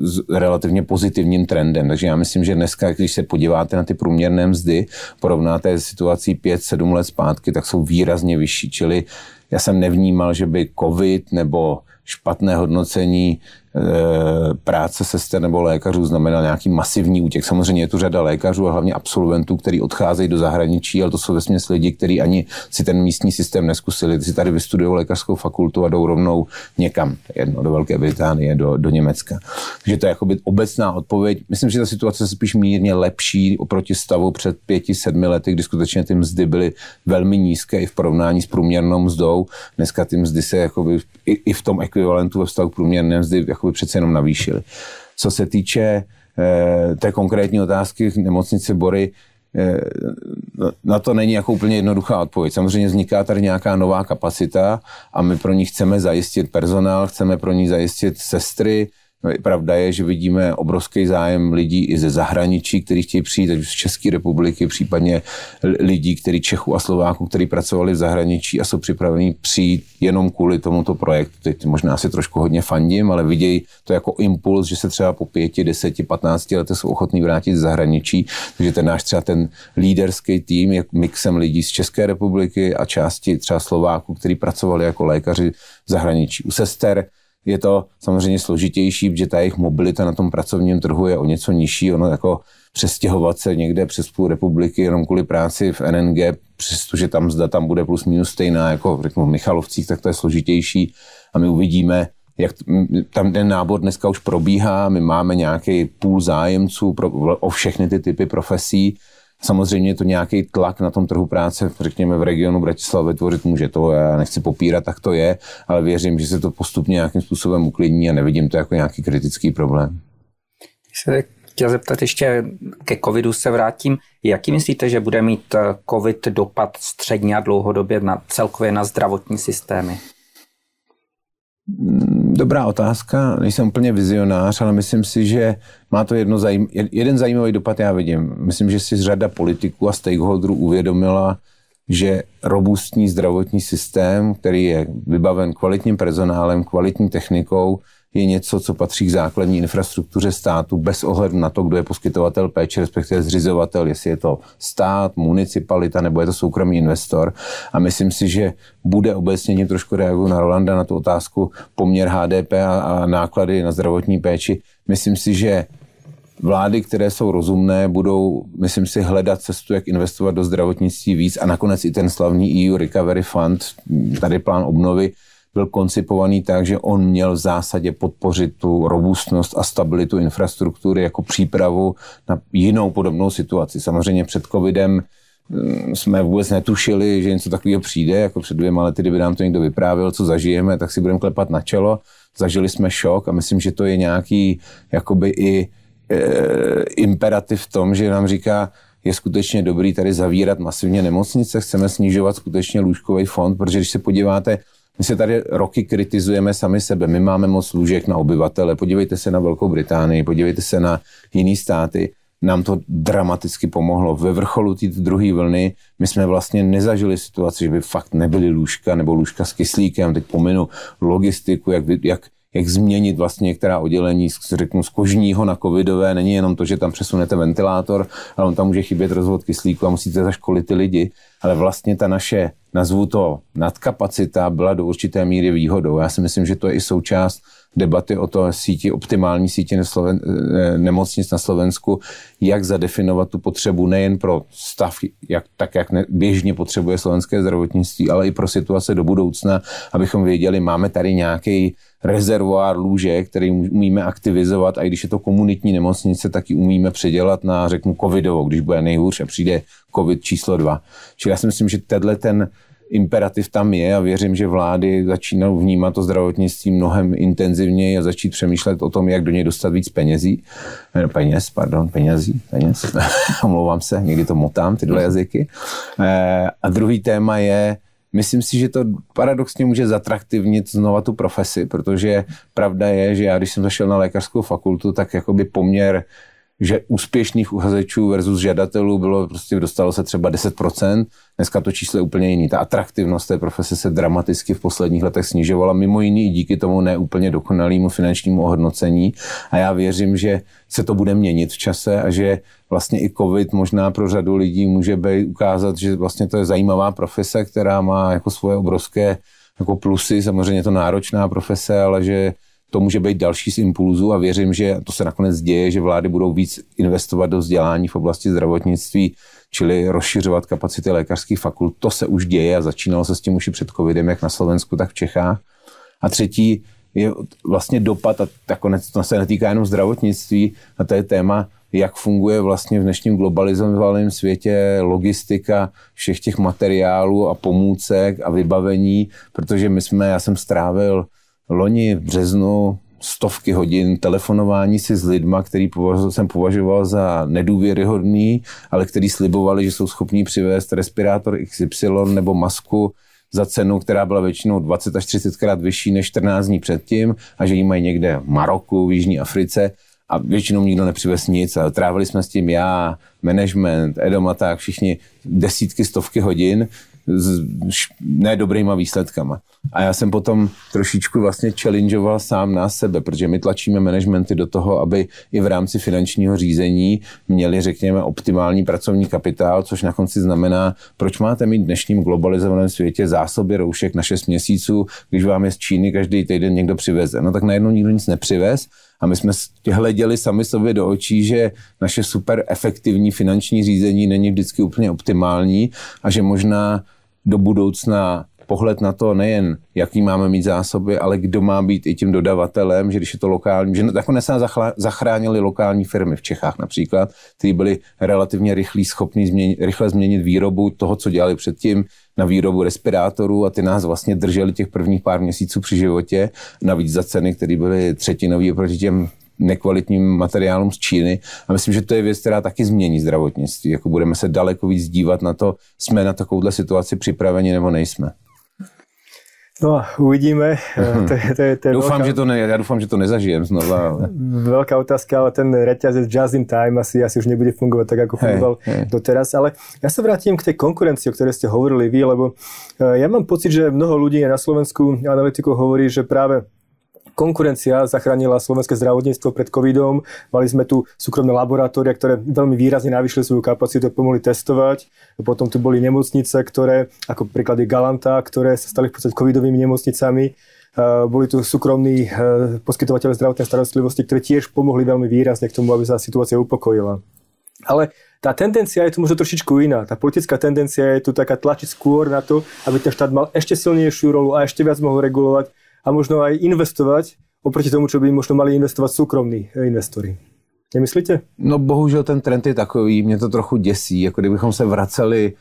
s relativně pozitivním trendem. Takže já myslím, že dneska, když se podíváte na ty průměrné mzdy, porovnáte situací 5-7 let zpátky, tak jsou výrazně vyšší. Čili já jsem nevnímal, že by covid nebo špatné hodnocení práce sester nebo lékařů znamená nějaký masivní útěk. Samozřejmě je tu řada lékařů a hlavně absolventů, kteří odcházejí do zahraničí, ale to jsou vesměs lidi, kteří ani si ten místní systém neskusili. Si tady vystudují lékařskou fakultu a jdou rovnou někam, jedno do Velké Británie, do, do Německa. Takže to je jakoby obecná odpověď. Myslím, že ta situace je spíš mírně lepší oproti stavu před pěti, sedmi lety, kdy skutečně ty mzdy byly velmi nízké i v porovnání s průměrnou mzdou. Dneska ty mzdy se jakoby i, i v tom ekvivalentu ve vztahu průměrné mzdy jakoby přece jenom navýšili. Co se týče eh, té konkrétní otázky nemocnice Bory, eh, na to není jako úplně jednoduchá odpověď. Samozřejmě vzniká tady nějaká nová kapacita a my pro ní chceme zajistit personál, chceme pro ní zajistit sestry, pravda je, že vidíme obrovský zájem lidí i ze zahraničí, kteří chtějí přijít, ať z České republiky, případně lidí, kteří Čechů a Slováků, kteří pracovali v zahraničí a jsou připraveni přijít jenom kvůli tomuto projektu. Teď možná si trošku hodně fandím, ale vidějí to jako impuls, že se třeba po pěti, deseti, patnácti letech jsou ochotní vrátit z zahraničí. Takže ten náš třeba ten líderský tým je mixem lidí z České republiky a části třeba Slováků, kteří pracovali jako lékaři v zahraničí. U sester je to samozřejmě složitější, protože ta jejich mobilita na tom pracovním trhu je o něco nižší. Ono jako přestěhovat se někde přes půl republiky jenom kvůli práci v NNG, přestože tam zda tam bude plus minus stejná jako řeknu, v Michalovcích, tak to je složitější. A my uvidíme, jak tam ten nábor dneska už probíhá, my máme nějaký půl zájemců pro, o všechny ty typy profesí, Samozřejmě to nějaký tlak na tom trhu práce, řekněme v regionu Bratislava vytvořit může to, já nechci popírat, tak to je, ale věřím, že se to postupně nějakým způsobem uklidní a nevidím to jako nějaký kritický problém. Se chtěl zeptat ještě ke covidu se vrátím. Jaký myslíte, že bude mít eh, covid dopad středně a dlouhodobě na, celkově na zdravotní systémy? Dobrá otázka, nejsem úplně vizionář, ale myslím si, že má to jedno zajím, jeden zajímavý dopad, já vidím. Myslím, že si řada politiků a stakeholderů uvědomila, že robustní zdravotní systém, který je vybaven kvalitním personálem, kvalitní technikou, je něco, co patří k základní infrastruktuře státu bez ohledu na to, kdo je poskytovatel péče, respektive zřizovatel, jestli je to stát, municipalita nebo je to soukromý investor. A myslím si, že bude obecně trošku reaguju na Rolanda na tu otázku poměr HDP a, a náklady na zdravotní péči. Myslím si, že vlády, které jsou rozumné, budou, myslím si, hledat cestu, jak investovat do zdravotnictví víc a nakonec i ten slavný EU Recovery Fund, tady plán obnovy, byl koncipovaný tak, že on měl v zásadě podpořit tu robustnost a stabilitu infrastruktury jako přípravu na jinou podobnou situaci. Samozřejmě před covidem mm, jsme vůbec netušili, že něco takového přijde, jako před dvěma lety, kdyby nám to někdo vyprávěl, co zažijeme, tak si budeme klepat na čelo. Zažili jsme šok a myslím, že to je nějaký jakoby i e, imperativ v tom, že nám říká, je skutečně dobrý tady zavírat masivně nemocnice, chceme snižovat skutečně lůžkový fond, protože když se podíváte, my se tady roky kritizujeme sami sebe. My máme moc lůžek na obyvatele. Podívejte se na Velkou Británii, podívejte se na jiné státy. Nám to dramaticky pomohlo. Ve vrcholu té druhé vlny my jsme vlastně nezažili situaci, že by fakt nebyly lůžka nebo lůžka s kyslíkem. Teď pominu logistiku, jak, jak, jak změnit vlastně některá oddělení, řeknu, z kožního na covidové. Není jenom to, že tam přesunete ventilátor, ale on tam může chybět rozvod kyslíku a musíte zaškolit ty lidi. Ale vlastně ta naše nazvu to nadkapacita, byla do určité míry výhodou. Já si myslím, že to je i součást debaty o to síti, optimální síti Sloven, nemocnic na Slovensku, jak zadefinovat tu potřebu nejen pro stav, jak, tak jak ne, běžně potřebuje slovenské zdravotnictví, ale i pro situace do budoucna, abychom věděli, máme tady nějaký rezervoár lůžek, který umíme aktivizovat a i když je to komunitní nemocnice, tak ji umíme předělat na, řeknu, covidovou, když bude nejhůř a přijde covid číslo dva. Čili já si myslím, že tenhle ten imperativ tam je a věřím, že vlády začínají vnímat to zdravotnictví mnohem intenzivněji a začít přemýšlet o tom, jak do něj dostat víc penězí. Eh, peněz, pardon, penězí, peněz. [laughs] Omlouvám se, někdy to motám, ty dva jazyky. Eh, a druhý téma je, myslím si, že to paradoxně může zatraktivnit znova tu profesi, protože pravda je, že já, když jsem zašel na lékařskou fakultu, tak jakoby poměr že úspěšných uchazečů versus žadatelů bylo prostě dostalo se třeba 10%, dneska to číslo je úplně jiný. Ta atraktivnost té profese se dramaticky v posledních letech snižovala, mimo jiný i díky tomu neúplně dokonalému finančnímu ohodnocení. A já věřím, že se to bude měnit v čase a že vlastně i covid možná pro řadu lidí může být ukázat, že vlastně to je zajímavá profese, která má jako svoje obrovské jako plusy, samozřejmě je to náročná profese, ale že to může být další z impulzů a věřím, že to se nakonec děje, že vlády budou víc investovat do vzdělání v oblasti zdravotnictví, čili rozšiřovat kapacity lékařských fakult. To se už děje a začínalo se s tím už i před covidem, jak na Slovensku, tak v Čechách. A třetí je vlastně dopad, a nakonec to se netýká jenom zdravotnictví, a to je téma, jak funguje vlastně v dnešním globalizovaném světě logistika všech těch materiálů a pomůcek a vybavení, protože my jsme, já jsem strávil loni v březnu stovky hodin telefonování si s lidma, který považoval, jsem považoval za nedůvěryhodný, ale který slibovali, že jsou schopní přivést respirátor XY nebo masku za cenu, která byla většinou 20 až 30 krát vyšší než 14 dní předtím a že ji mají někde v Maroku, v Jižní Africe a většinou nikdo nepřivez nic. A trávili jsme s tím já, management, Edom a tak, všichni desítky, stovky hodin s nedobrýma výsledkama. A já jsem potom trošičku vlastně challengeoval sám na sebe, protože my tlačíme managementy do toho, aby i v rámci finančního řízení měli, řekněme, optimální pracovní kapitál, což na konci znamená, proč máte mít v dnešním globalizovaném světě zásoby roušek na 6 měsíců, když vám je z Číny každý týden někdo přiveze. No tak najednou nikdo nic nepřivez a my jsme hleděli sami sobě do očí, že naše super efektivní finanční řízení není vždycky úplně optimální a že možná do budoucna pohled na to nejen, jaký máme mít zásoby, ale kdo má být i tím dodavatelem, že když je to lokální, že nakonec se zachránili lokální firmy v Čechách například, které byly relativně rychlí, schopní změnit, rychle změnit výrobu toho, co dělali předtím, na výrobu respirátorů a ty nás vlastně drželi těch prvních pár měsíců při životě, navíc za ceny, které byly třetinový oproti těm nekvalitním materiálům z Číny. A myslím, že to je věc, která taky změní zdravotnictví. Jako budeme se daleko víc dívat na to, jsme na takovouhle situaci připraveni nebo nejsme. No uvidíme. Mhm. To, to, to, to doufám, veľká, že to ne, ja dúfam, že to nezažijem znova. Ale... Veľká otázka, ale ten reťazec just in time asi, asi už nebude fungovať tak, ako fungoval hey, hey. doteraz. Ale ja sa vrátim k tej konkurencii, o ktorej ste hovorili vy, lebo eh, ja mám pocit, že mnoho ľudí na Slovensku analytikov hovorí, že práve konkurencia zachránila slovenské zdravotníctvo pred covidom. Mali sme tu súkromné laboratória, ktoré veľmi výrazne navýšili svoju kapacitu, pomohli testovať. Potom tu boli nemocnice, ktoré, ako príklady Galanta, ktoré sa stali v podstate covidovými nemocnicami. Boli tu súkromní e, poskytovateľe zdravotnej starostlivosti, ktorí tiež pomohli veľmi výrazne k tomu, aby sa situácia upokojila. Ale tá tendencia je tu možno trošičku iná. Tá politická tendencia je tu taká tlačiť skôr na to, aby ten štát mal ešte silnejšiu rolu a ešte viac mohol regulovať a možno aj investovať oproti tomu, čo by možno mali investovať súkromní investori. Nemyslíte? No bohužel ten trend je takový, mě to trochu děsí, jako kdybychom se vraceli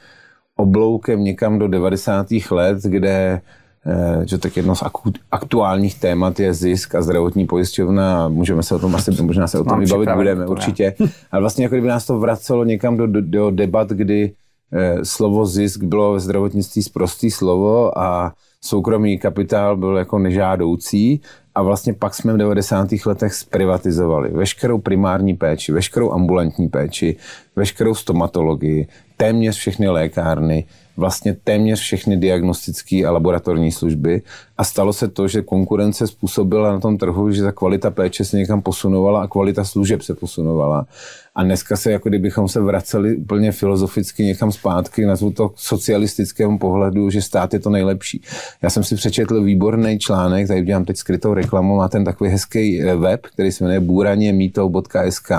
obloukem někam do 90. let, kde eh, že tak jedno z aktuálních témat je zisk a zdravotní pojišťovna a můžeme se o tom asi, možná se o tom vybavit budeme to, určitě. Ale vlastně jako kdyby nás to vracelo někam do, do, do debat, kdy eh, slovo zisk bylo ve zdravotnictví zprostý slovo a soukromý kapitál byl jako nežádoucí a vlastně pak jsme v 90. letech zprivatizovali veškerou primární péči, veškerou ambulantní péči, veškerou stomatologii, téměř všechny lékárny, vlastně téměř všechny diagnostické a laboratorní služby a stalo se to, že konkurence způsobila na tom trhu, že ta kvalita péče se někam posunovala a kvalita služeb se posunovala. A dneska se, jako kdybychom se vraceli úplně filozoficky někam zpátky na to socialistickému pohledu, že stát je to nejlepší. Já jsem si přečetl výborný článek, tady udělám teď skrytou reklamu, má ten takový hezký web, který se jmenuje buraněmítou.sk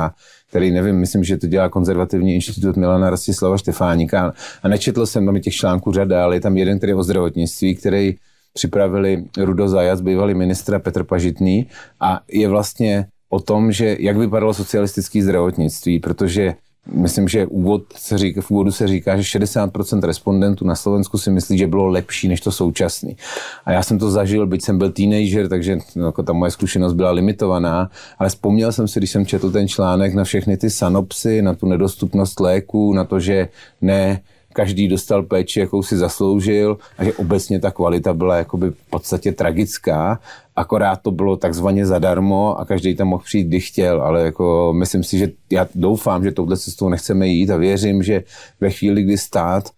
který nevím, myslím, že to dělá konzervativní institut Milana Rastislava Štefánika a nečetl jsem tam těch článků řada, ale je tam jeden, který je o zdravotnictví, který připravili Rudo Zajac, bývalý ministra Petr Pažitný. A je vlastně o tom, že jak vypadalo socialistické zdravotnictví, protože myslím, že úvod se říká, v úvodu se říká, že 60% respondentů na Slovensku si myslí, že bylo lepší než to současný. A já jsem to zažil, byť jsem byl teenager, takže no, jako ta moje zkušenost byla limitovaná, ale vzpomněl jsem si, když jsem četl ten článek na všechny ty sanopsy, na tu nedostupnost léků, na to, že ne každý dostal péči, jakou si zasloužil a že obecně ta kvalita byla jakoby v podstatě tragická, akorát to bylo takzvaně zadarmo a každý tam mohl přijít, kdy chtěl, ale jako myslím si, že já doufám, že touhle cestou nechceme jít a věřím, že ve chvíli, kdy stát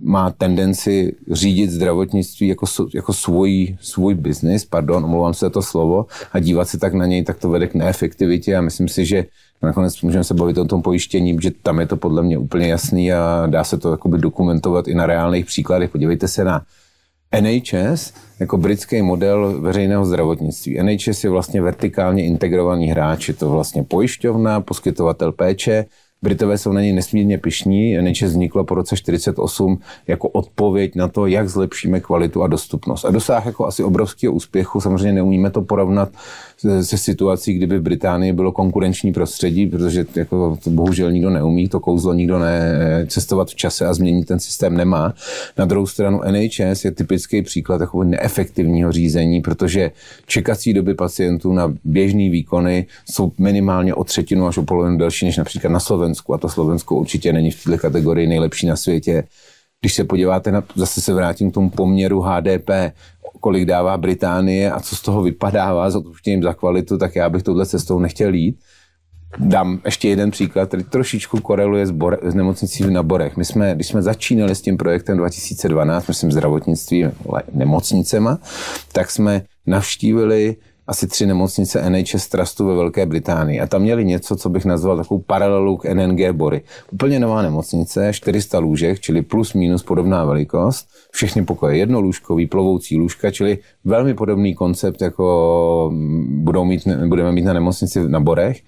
má tendenci řídit zdravotnictví jako, jako svůj, svůj biznis, pardon, omlouvám se to slovo, a dívat se tak na něj, tak to vede k neefektivitě a myslím si, že nakonec můžeme se bavit o tom pojištění, že tam je to podle mě úplně jasný a dá se to jakoby dokumentovat i na reálných příkladech. Podívejte se na NHS jako britský model veřejného zdravotnictví. NHS je vlastně vertikálně integrovaný hráč, je to vlastně pojišťovna, poskytovatel péče, Britové jsou na něj nesmírně pišní. NHS vzniklo po roce 48 jako odpověď na to, jak zlepšíme kvalitu a dostupnost. A dosáh jako asi obrovského úspěchu. Samozřejmě neumíme to porovnat se situací, kdyby v Británii bylo konkurenční prostředí, protože jako to bohužel nikdo neumí, to kouzlo nikdo ne cestovat v čase a změnit ten systém nemá. Na druhou stranu NHS je typický příklad takového neefektivního řízení, protože čekací doby pacientů na běžné výkony jsou minimálně o třetinu až o polovinu delší než například na Slovensku a to Slovensko určitě není v této kategorii nejlepší na světě. Když se podíváte na, zase se vrátím k tomu poměru HDP, kolik dává Británie a co z toho vypadává s odpuštěním za kvalitu, tak já bych touhle cestou nechtěl jít. Dám ještě jeden příklad, který trošičku koreluje s, bore, s nemocnicí na Borech. My jsme, když jsme začínali s tím projektem 2012, myslím zdravotnictví nemocnicema, tak jsme navštívili asi tři nemocnice NHS Trustu ve Velké Británii. A tam měli něco, co bych nazval takovou paralelu k NNG Bory. Úplně nová nemocnice, 400 lůžek, čili plus minus podobná velikost. Všechny pokoje jednolůžkový, plovoucí lůžka, čili velmi podobný koncept, jako budou mít, budeme mít na nemocnici na Borech.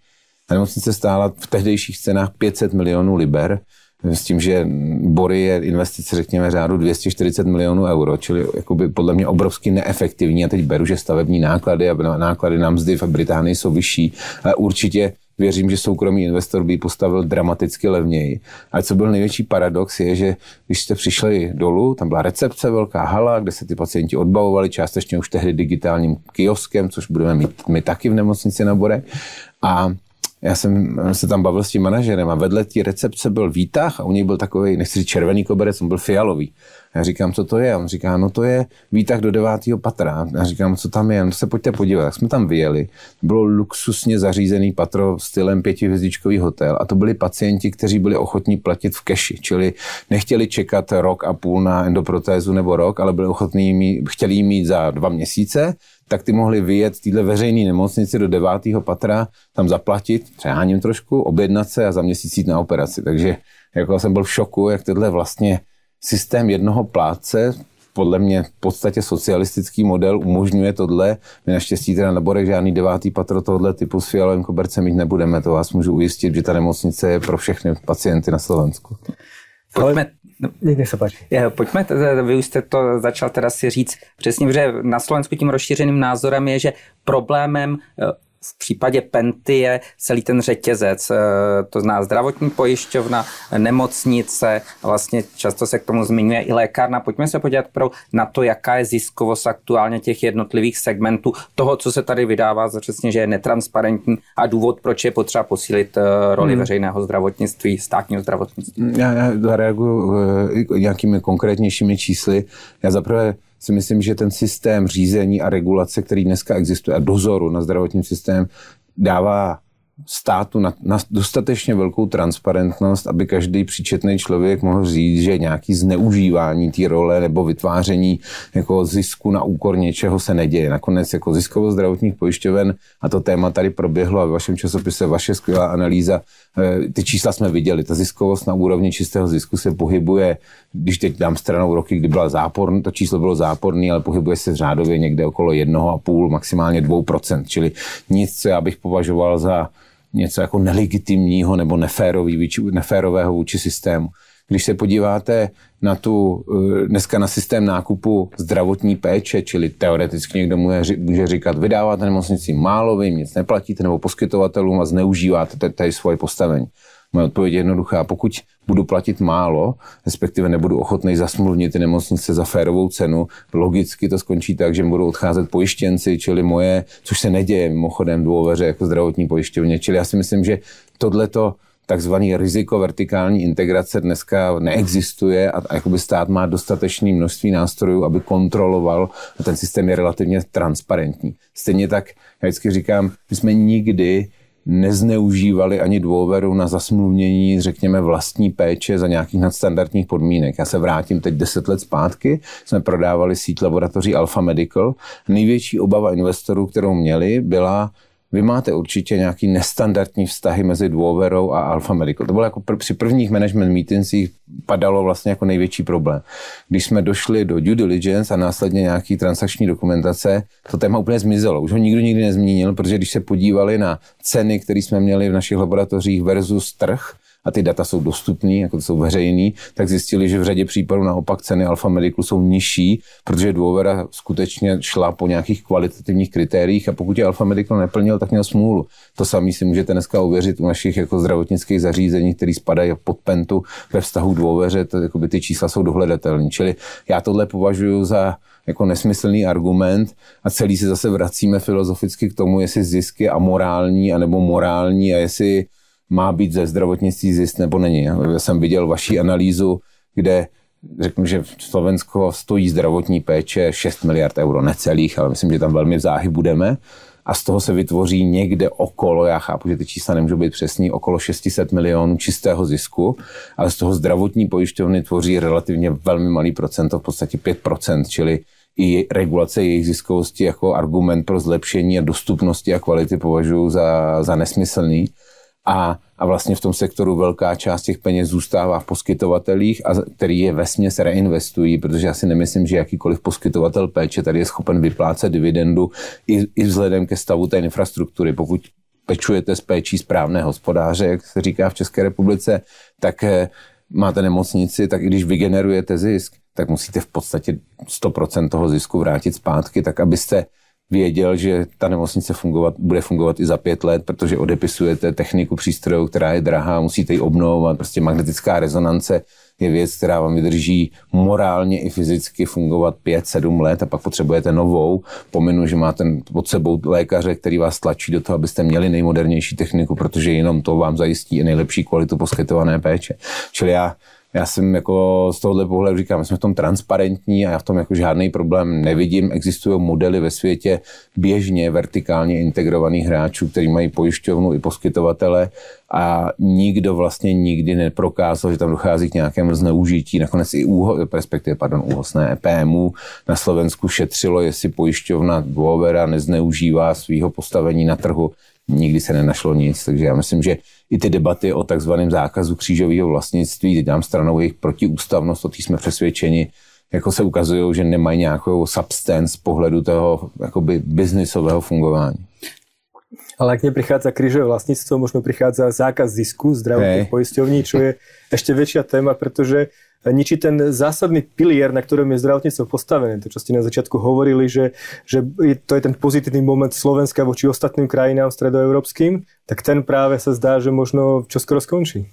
Ta nemocnice stála v tehdejších cenách 500 milionů liber s tím, že Bory je investice, řekněme, řádu 240 milionů euro, čili jakoby podle mě obrovsky neefektivní. A teď beru, že stavební náklady a náklady na mzdy v Británii jsou vyšší, ale určitě věřím, že soukromý investor by postavil dramaticky levněji. A co byl největší paradox je, že když jste přišli dolů, tam byla recepce, velká hala, kde se ty pacienti odbavovali, částečně už tehdy digitálním kioskem, což budeme mít my taky v nemocnici na Bore. A já jsem se tam bavil s tím manažerem a vedle té recepce byl výtah a u něj byl takový, nechci říct červený koberec, on byl fialový. Já říkám, co to je? On říká, no to je výtah do devátého patra. Já říkám, co tam je? No se pojďte podívat. Tak jsme tam vyjeli. Bylo luxusně zařízený patro stylem pětihvězdičkový hotel a to byli pacienti, kteří byli ochotní platit v keši, čili nechtěli čekat rok a půl na endoprotézu nebo rok, ale byli ochotní chtěli mít za dva měsíce tak ty mohli vyjet téhle veřejné nemocnici do devátého patra, tam zaplatit, přeháním trošku, objednat se a za měsíc jít na operaci. Takže jako jsem byl v šoku, jak tenhle vlastně systém jednoho plátce, podle mě v podstatě socialistický model umožňuje tohle. My naštěstí teda na Borech žádný devátý patro tohle typu s fialovým kobercem mít nebudeme. To vás můžu ujistit, že ta nemocnice je pro všechny pacienty na Slovensku. Pojďme No, se páči. Pojďme, vy už jste to začal teda si říct přesně, že na Slovensku tím rozšířeným názorem je, že problémem v případě Penty je celý ten řetězec, eh, to zná zdravotní pojišťovna, nemocnice, vlastně často se k tomu zmiňuje i lékárna. Pojďme se podívat pro na to, jaká je ziskovost aktuálně těch jednotlivých segmentů, toho, co se tady vydává, přesně, že je netransparentní a důvod, proč je potřeba posílit eh, roli hmm. veřejného zdravotnictví, státního zdravotnictví. Já, já zareaguji uh, nějakými konkrétnějšími čísly. Já zaprvé si myslím, že ten systém řízení a regulace, který dneska existuje, a dozoru na zdravotním systém, dává státu na, na dostatečně velkou transparentnost, aby každý příčetný člověk mohl říct, že nějaký zneužívání té role nebo vytváření jako zisku na úkor něčeho se neděje. Nakonec jako ziskovost zdravotních pojišťoven, a to téma tady proběhlo a v vašem časopise vaše skvělá analýza, eh, ty čísla jsme viděli, ta ziskovost na úrovni čistého zisku se pohybuje, když teď dám stranou roky, kdy byla záporný, to číslo bylo záporné, ale pohybuje se řádově někde okolo 1,5, maximálně 2%, čili nic, co já bych považoval za něco jako nelegitimního nebo neférového vůči systému. Když se podíváte na tu, eh, dneska na systém nákupu zdravotní péče, čili teoreticky někdo může říkat, vydáváte nemocnici málo, vy nic neplatíte, nebo poskytovatelům a zneužíváte tady svoje postavení. Moje odpověď je jednoduchá. Pokud budu platit málo, respektive nebudu ochotný zasmluvnit ty nemocnice za férovou cenu, logicky to skončí tak, že budou odcházet pojištěnci, čili moje, což se neděje mimochodem dvouveře jako zdravotní pojišťovně. Čili já si myslím, že tohleto takzvaný riziko vertikální integrace dneska neexistuje a, jakoby stát má dostatečné množství nástrojů, aby kontroloval a ten systém je relativně transparentní. Stejně tak, já vždycky říkám, my jsme nikdy nezneužívali ani dôveru na zasmluvnění, řekněme, vlastní péče za nějakých nadstandardních podmínek. Já se vrátím teď deset let zpátky, jsme prodávali síť laboratoří Alpha Medical. Největší obava investorů, kterou měli, byla vy máte určitě nějaký nestandardní vztahy mezi Dwoverou a Alpha Medical. To bylo jako pr- při prvních management meetingsích padalo vlastně jako největší problém. Když jsme došli do due diligence a následně nějaký transakční dokumentace, to téma úplně zmizelo. Už ho nikdo nikdy nezmínil, protože když se podívali na ceny, které jsme měli v našich laboratořích versus trh, a ty data jsou dostupné, jako jsou veřejný, tak zjistili, že v řadě případů naopak ceny Alfa Medical jsou nižší, protože Dvovera skutečně šla po nějakých kvalitativních kritériích a pokud je Alfa Medical neplnil, tak měl smůlu. To samé si můžete dneska uvěřit u našich jako zdravotnických zařízení, které spadají pod pentu ve vztahu Dvoveře, to, ty čísla jsou dohledatelné. Čili já tohle považuji za jako nesmyslný argument a celý se zase vracíme filozoficky k tomu, jestli zisk je amorální anebo morální a jestli má být ze zdravotnictví zisk nebo není. Já jsem viděl vaši analýzu, kde řeknu, že Slovensko stojí zdravotní péče 6 miliard euro, necelých, ale myslím, že tam velmi záhy budeme. A z toho se vytvoří někde okolo, já chápu, že ty čísla nemůžou být přesný, okolo 600 milionů čistého zisku, ale z toho zdravotní pojišťovny tvoří relativně velmi malý procento, v podstatě 5%, čili i regulace jejich ziskovosti jako argument pro zlepšení a dostupnosti a kvality považuji za, za nesmyslný a, a vlastně v tom sektoru velká část těch peněz zůstává v poskytovatelích, a který je vesměs reinvestují, protože já si nemyslím, že jakýkoliv poskytovatel péče tady je schopen vyplácet dividendu i, i vzhledem ke stavu té infrastruktury. Pokud pečujete s péčí správné hospodáře, jak se říká v České republice, tak eh, máte nemocnici, tak i když vygenerujete zisk, tak musíte v podstatě 100% toho zisku vrátit zpátky, tak abyste věděl, že ta nemocnice fungovat, bude fungovat i za pět let, protože odepisujete techniku přístrojů, která je drahá, musíte ji obnovovat. Prostě magnetická rezonance je věc, která vám vydrží morálně i fyzicky fungovat 5-7 let a pak potřebujete novou. Pominu, že máte pod sebou lékaře, který vás tlačí do toho, abyste měli nejmodernější techniku, protože jenom to vám zajistí i nejlepší kvalitu poskytované péče. Čili já já jsem jako z tohohle pohledu říkám, jsme v tom transparentní a já v tom jako žádný problém nevidím. Existují modely ve světě běžně vertikálně integrovaných hráčů, kteří mají pojišťovnu i poskytovatele a nikdo vlastně nikdy neprokázal, že tam dochází k nějakému zneužití. Nakonec i úho, respektive, pardon, úhosné PMU na Slovensku šetřilo, jestli pojišťovna Dvovera nezneužívá svého postavení na trhu nikdy se nenašlo nic, takže já myslím, že i ty debaty o takzvaném zákazu křížového vlastnictví, dám stranou jejich protiústavnost, o té jsme přesvědčeni, jako se ukazují, že nemají nějakou substance z pohledu toho jakoby biznisového fungování. Ale ak neprichádza krížové vlastníctvo, možno prichádza zákaz zisku zdravotných hey. poisťovní, čo je ešte väčšia téma, pretože ničí ten zásadný pilier, na ktorom je zdravotníctvo postavené. To, čo ste na začiatku hovorili, že, že to je ten pozitívny moment Slovenska voči ostatným krajinám stredoeurópskym, tak ten práve sa zdá, že možno čoskoro skončí.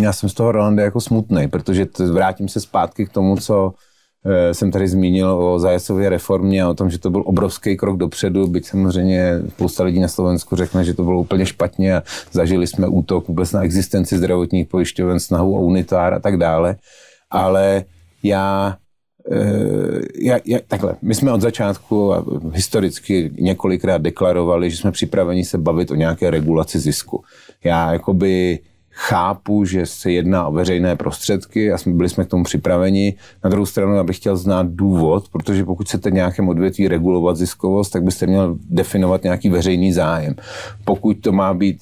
Já jsem z toho Rolanda jako smutný, protože vrátím se zpátky k tomu, co e, jsem tady zmínil o zajacově reformě a o tom, že to byl obrovský krok dopředu, byť samozřejmě spousta lidí na Slovensku řekne, že to bylo úplně špatně a zažili jsme útok vůbec na existenci zdravotních pojišťoven, snahu o unitár a tak dále ale já já, já, takhle, my jsme od začátku historicky několikrát deklarovali, že jsme připraveni se bavit o nějaké regulaci zisku. Já jakoby chápu, že se jedná o veřejné prostředky a jsme, byli jsme k tomu připraveni. Na druhou stranu já bych chtěl znát důvod, protože pokud chcete nějakém odvětví regulovat ziskovost, tak byste měl definovat nějaký veřejný zájem. Pokud to má být,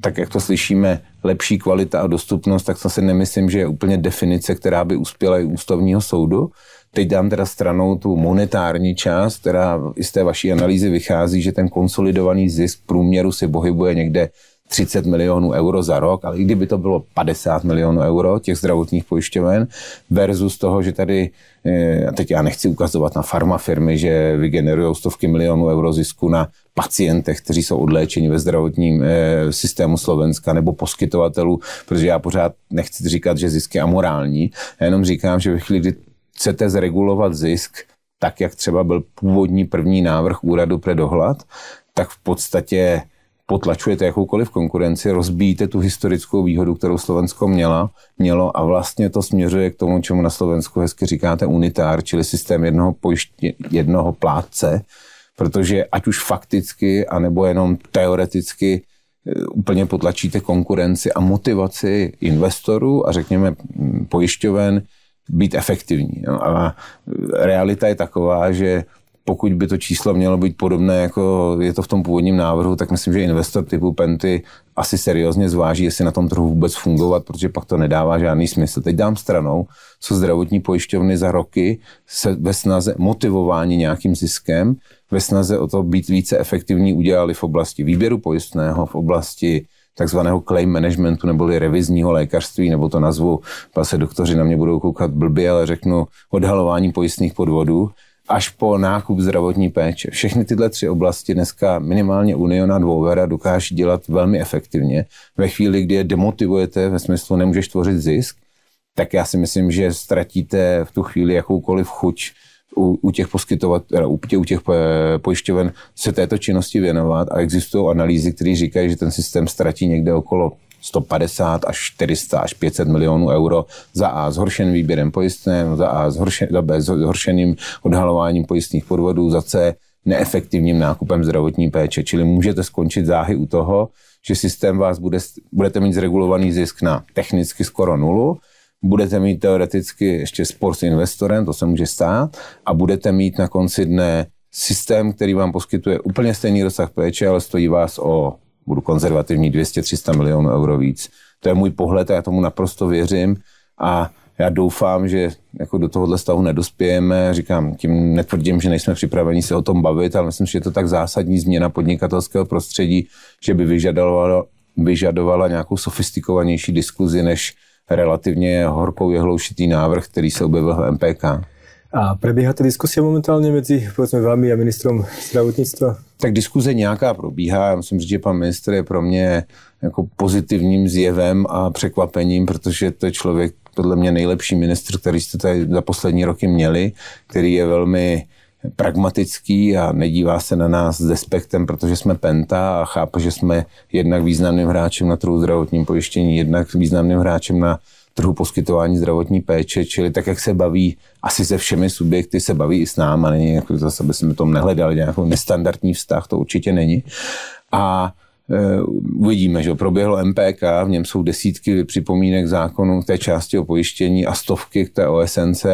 tak jak to slyšíme, lepší kvalita a dostupnost, tak se nemyslím, že je úplně definice, která by uspěla i ústavního soudu. Teď dám teda stranou tu monetární část, která i z té vaší analýzy vychází, že ten konsolidovaný zisk průměru si pohybuje někde 30 milionů euro za rok, ale i kdyby to bylo 50 milionů euro těch zdravotních pojišťoven versus toho, že tady, eh, a teď já nechci ukazovat na farmafirmy, že vygenerují stovky milionů euro zisku na pacientech, kteří jsou odléčeni ve zdravotním eh, systému Slovenska nebo poskytovatelů, protože já pořád nechci říkat, že zisk je amorální, já jenom říkám, že ve chvíli, kdy chcete zregulovat zisk, tak jak třeba byl původní první návrh úradu pre dohlad, tak v podstatě potlačujete jakoukoliv konkurenci, rozbíjíte tu historickou výhodu, kterou Slovensko měla, mělo a vlastně to směřuje k tomu, čemu na Slovensku hezky říkáte unitár, čili systém jednoho, pojiště, jednoho plátce, protože ať už fakticky, anebo jenom teoreticky e, úplně potlačíte konkurenci a motivaci investorů a řekněme pojišťoven být efektivní. A realita je taková, že pokud by to číslo mělo být podobné, jako je to v tom původním návrhu, tak myslím, že investor typu Penty asi seriózně zváží, jestli na tom trhu vůbec fungovat, protože pak to nedává žádný smysl. Teď dám stranou, co zdravotní pojišťovny za roky se ve snaze motivování nějakým ziskem, ve snaze o to být více efektivní udělali v oblasti výběru pojistného, v oblasti takzvaného claim managementu neboli revizního lékařství, nebo to nazvu, se doktoři na mě budou koukat blbě, ale řeknu odhalování pojistných podvodů až po nákup zdravotní péče. Všechny tyhle tři oblasti dneska minimálně Uniona Dvouvera dokáží dělat velmi efektivně. Ve chvíli, kdy je demotivujete ve smyslu nemůžeš tvořit zisk, tak já si myslím, že ztratíte v tu chvíli jakoukoliv chuť u, u těch poskytovatelů, u, u těch eh, pojišťoven se této činnosti věnovat a existují analýzy, které říkají, že ten systém ztratí někde okolo 150 až 400 až 500 milionů euro za A zhoršeným výběrem pojistném, za A zhoršen, za zhoršeným odhalováním pojistných podvodů, za C neefektivním nákupem zdravotní péče. Čili můžete skončit záhy u toho, že systém vás bude, budete mít zregulovaný zisk na technicky skoro nulu, budete mít teoreticky ještě spor s investorem, to se může stát, a budete mít na konci dne systém, který vám poskytuje úplně stejný rozsah péče, ale stojí vás o budu konzervativní, 200-300 milionů euro víc. To je můj pohled a já tomu naprosto věřím a já doufám, že jako do tohohle stavu nedospějeme. Říkám, tím netvrdím, že nejsme připraveni se o tom bavit, ale myslím, že je to tak zásadní změna podnikatelského prostředí, že by vyžadovala, vyžadovala nějakou sofistikovanější diskuzi než relativně horkou jehloušitý návrh, který se objevil v MPK. A prebieha ta diskusia momentálně mezi vámi a ministrom zdravotnictva? Tak diskuze nějaká probíhá. Já musím říct, že pan ministr je pro mě jako pozitivním zjevem a překvapením, protože to je člověk, podle mě nejlepší ministr, který jste tady za poslední roky měli, který je velmi pragmatický a nedívá se na nás s despektem, protože jsme penta a chápe, že jsme jednak významným hráčem na trhu zdravotním pojištění, jednak významným hráčem na trhu poskytování zdravotní péče, čili tak, jak se baví asi se všemi subjekty, se baví i s náma, není jako zase, aby jsme tom nehledali nějakou nestandardní vztah, to určitě není. A uvidíme, že proběhlo MPK, v něm jsou desítky připomínek zákonů té části o pojištění a stovky k té OSNC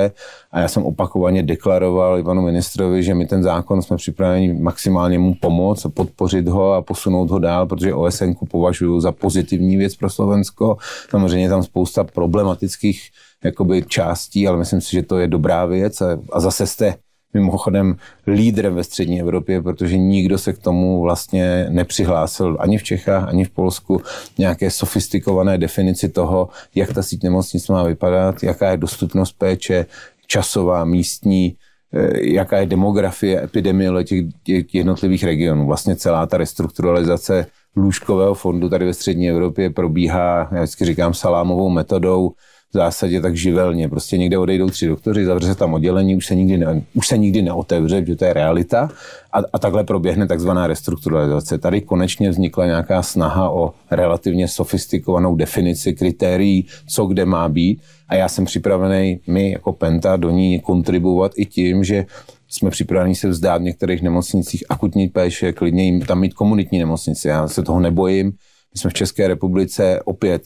a já jsem opakovaně deklaroval Ivanu ministrovi, že my ten zákon jsme připraveni maximálně mu pomoct, podpořit ho a posunout ho dál, protože OSN považuji za pozitivní věc pro Slovensko. Samozřejmě tam spousta problematických jakoby částí, ale myslím si, že to je dobrá věc. A, a zase jste mimochodem lídrem ve střední Evropě, protože nikdo se k tomu vlastně nepřihlásil ani v Čechách, ani v Polsku nějaké sofistikované definici toho, jak ta síť nemocnic má vypadat, jaká je dostupnost péče, časová, místní, eh, jaká je demografie, epidemie těch, těch jednotlivých regionů. Vlastně celá ta restrukturalizace lůžkového fondu tady ve střední Evropě probíhá, já vždycky říkám, salámovou metodou v zásadě tak živelně. Prostě někde odejdou tři doktoři, zavře se tam oddělení, už se nikdy, ne, už se nikdy neotevře, že to je realita a, a takhle proběhne takzvaná restrukturalizace. Tady konečně vznikla nějaká snaha o relativně sofistikovanou definici kritérií, co kde má být a já jsem připravený, my jako Penta, do ní kontribuovat i tím, že jsme připraveni se vzdát v některých nemocnicích akutní péče, klidně jim tam mít komunitní nemocnice. Já se toho nebojím. My jsme v České republice opět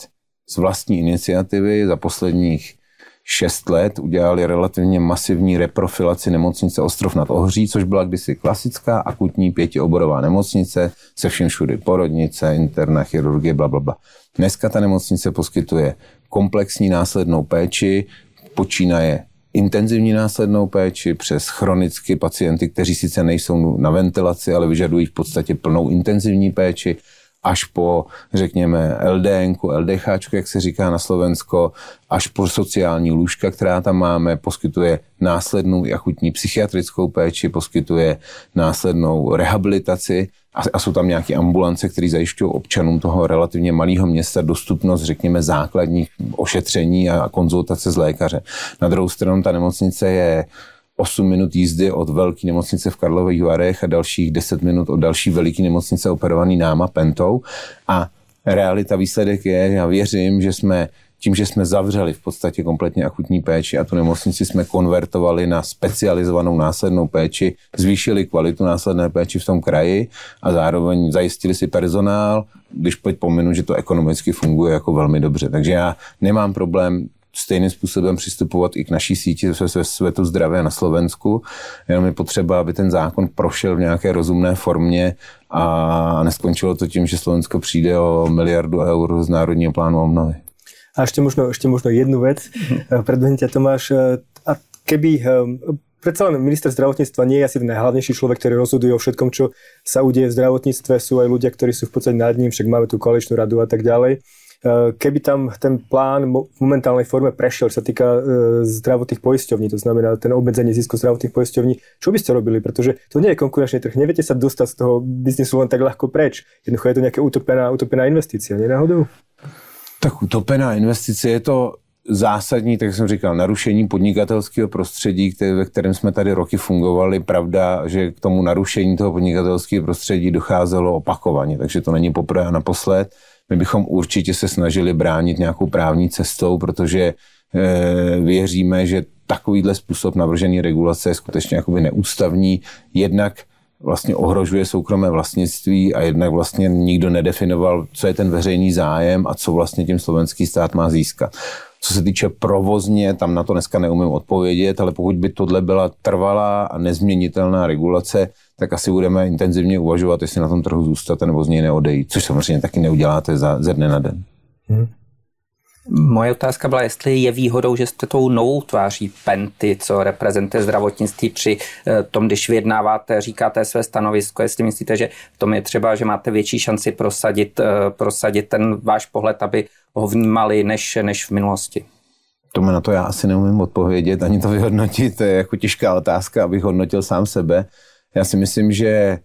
z vlastní iniciativy za posledních šest let udělali relativně masivní reprofilaci nemocnice Ostrov nad Ohří, což byla kdysi klasická akutní pětioborová nemocnice se vším všudy porodnice, interna chirurgie, bla, bla, bla. Dneska ta nemocnice poskytuje komplexní následnou péči, počínaje intenzivní následnou péči přes chronicky pacienty, kteří sice nejsou na ventilaci, ale vyžadují v podstatě plnou intenzivní péči, až po, řekněme, LDN, LDH, jak se říká na Slovensko, až po sociální lůžka, která tam máme, poskytuje následnou i akutní psychiatrickou péči, poskytuje následnou rehabilitaci a, a jsou tam nějaké ambulance, které zajišťují občanům toho relativně malého města dostupnost, řekněme, základních ošetření a konzultace s lékaře. Na druhou stranu ta nemocnice je 8 minut jízdy od velké nemocnice v Karlových Varech a dalších 10 minut od další veliké nemocnice operovaný náma Pentou. A realita výsledek je, já věřím, že jsme tím, že jsme zavřeli v podstatě kompletně akutní péči a tu nemocnici jsme konvertovali na specializovanou následnou péči, zvýšili kvalitu následné péči v tom kraji a zároveň zajistili si personál, když pojď pominu, že to ekonomicky funguje jako velmi dobře. Takže já nemám problém stejným způsobem přistupovat i k naší síti ve světu zdravé na Slovensku. Jenom je potřeba, aby ten zákon prošel v nějaké rozumné formě a neskončilo to tím, že Slovensko přijde o miliardu eur z Národního plánu obnovy. A ešte možno, ešte možno jednu vec. Predbehnem ťa Tomáš. Eh, a keby predsa len minister zdravotníctva nie je asi ten najhlavnejší človek, ktorý rozhoduje o všetkom, čo sa udeje v zdravotníctve. Sú aj ľudia, ktorí sú v podstate nad ním, však máme tu koaličnú radu a tak ďalej. Eh, keby tam ten plán v momentálnej forme prešiel, čo sa týka eh, zdravotných poisťovní, to znamená ten obmedzenie zisku zdravotných poisťovní, čo by ste robili? Pretože to nie je konkurenčný trh. Neviete sa dostať z toho biznisu len tak ľahko preč. Jednoducho je to nejaká utopená, utopená investícia, nie náhodou? Tak utopená investice je to zásadní, tak jsem říkal, narušení podnikatelského prostředí, které, ve kterém jsme tady roky fungovali. Pravda, že k tomu narušení toho podnikatelského prostředí docházelo opakovaně, takže to není poprvé a naposled. My bychom určitě se snažili bránit nějakou právní cestou, protože e, věříme, že takovýhle způsob navržený regulace je skutečně jakoby neústavní. Jednak vlastně ohrožuje soukromé vlastnictví a jednak vlastně nikdo nedefinoval, co je ten veřejný zájem a co vlastně tím slovenský stát má získat. Co se týče provozně, tam na to dneska neumím odpovědět, ale pokud by tohle byla trvalá a nezměnitelná regulace, tak asi budeme intenzivně uvažovat, jestli na tom trhu zůstat nebo z něj neodejít, což samozřejmě taky neuděláte za, ze dne na den. Hmm. Moje otázka byla, jestli je výhodou, že jste tou novou tváří Penty, co reprezentuje zdravotnictví při eh, tom, když vyjednáváte, říkáte své stanovisko, jestli myslíte, že v tom je třeba, že máte větší šanci prosadit, eh, prosadit ten váš pohled, aby ho vnímali než, než v minulosti. To na to já asi neumím odpovědět, ani to vyhodnotit. To je jako těžká otázka, abych hodnotil sám sebe. Já si myslím, že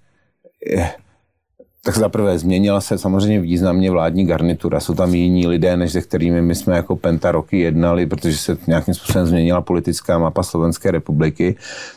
tak za prvé změnila se samozřejmě významně vládní garnitura. Jsou tam jiní lidé, než se kterými my jsme jako Penta roky jednali, protože se nějakým způsobem změnila politická mapa Slovenské republiky.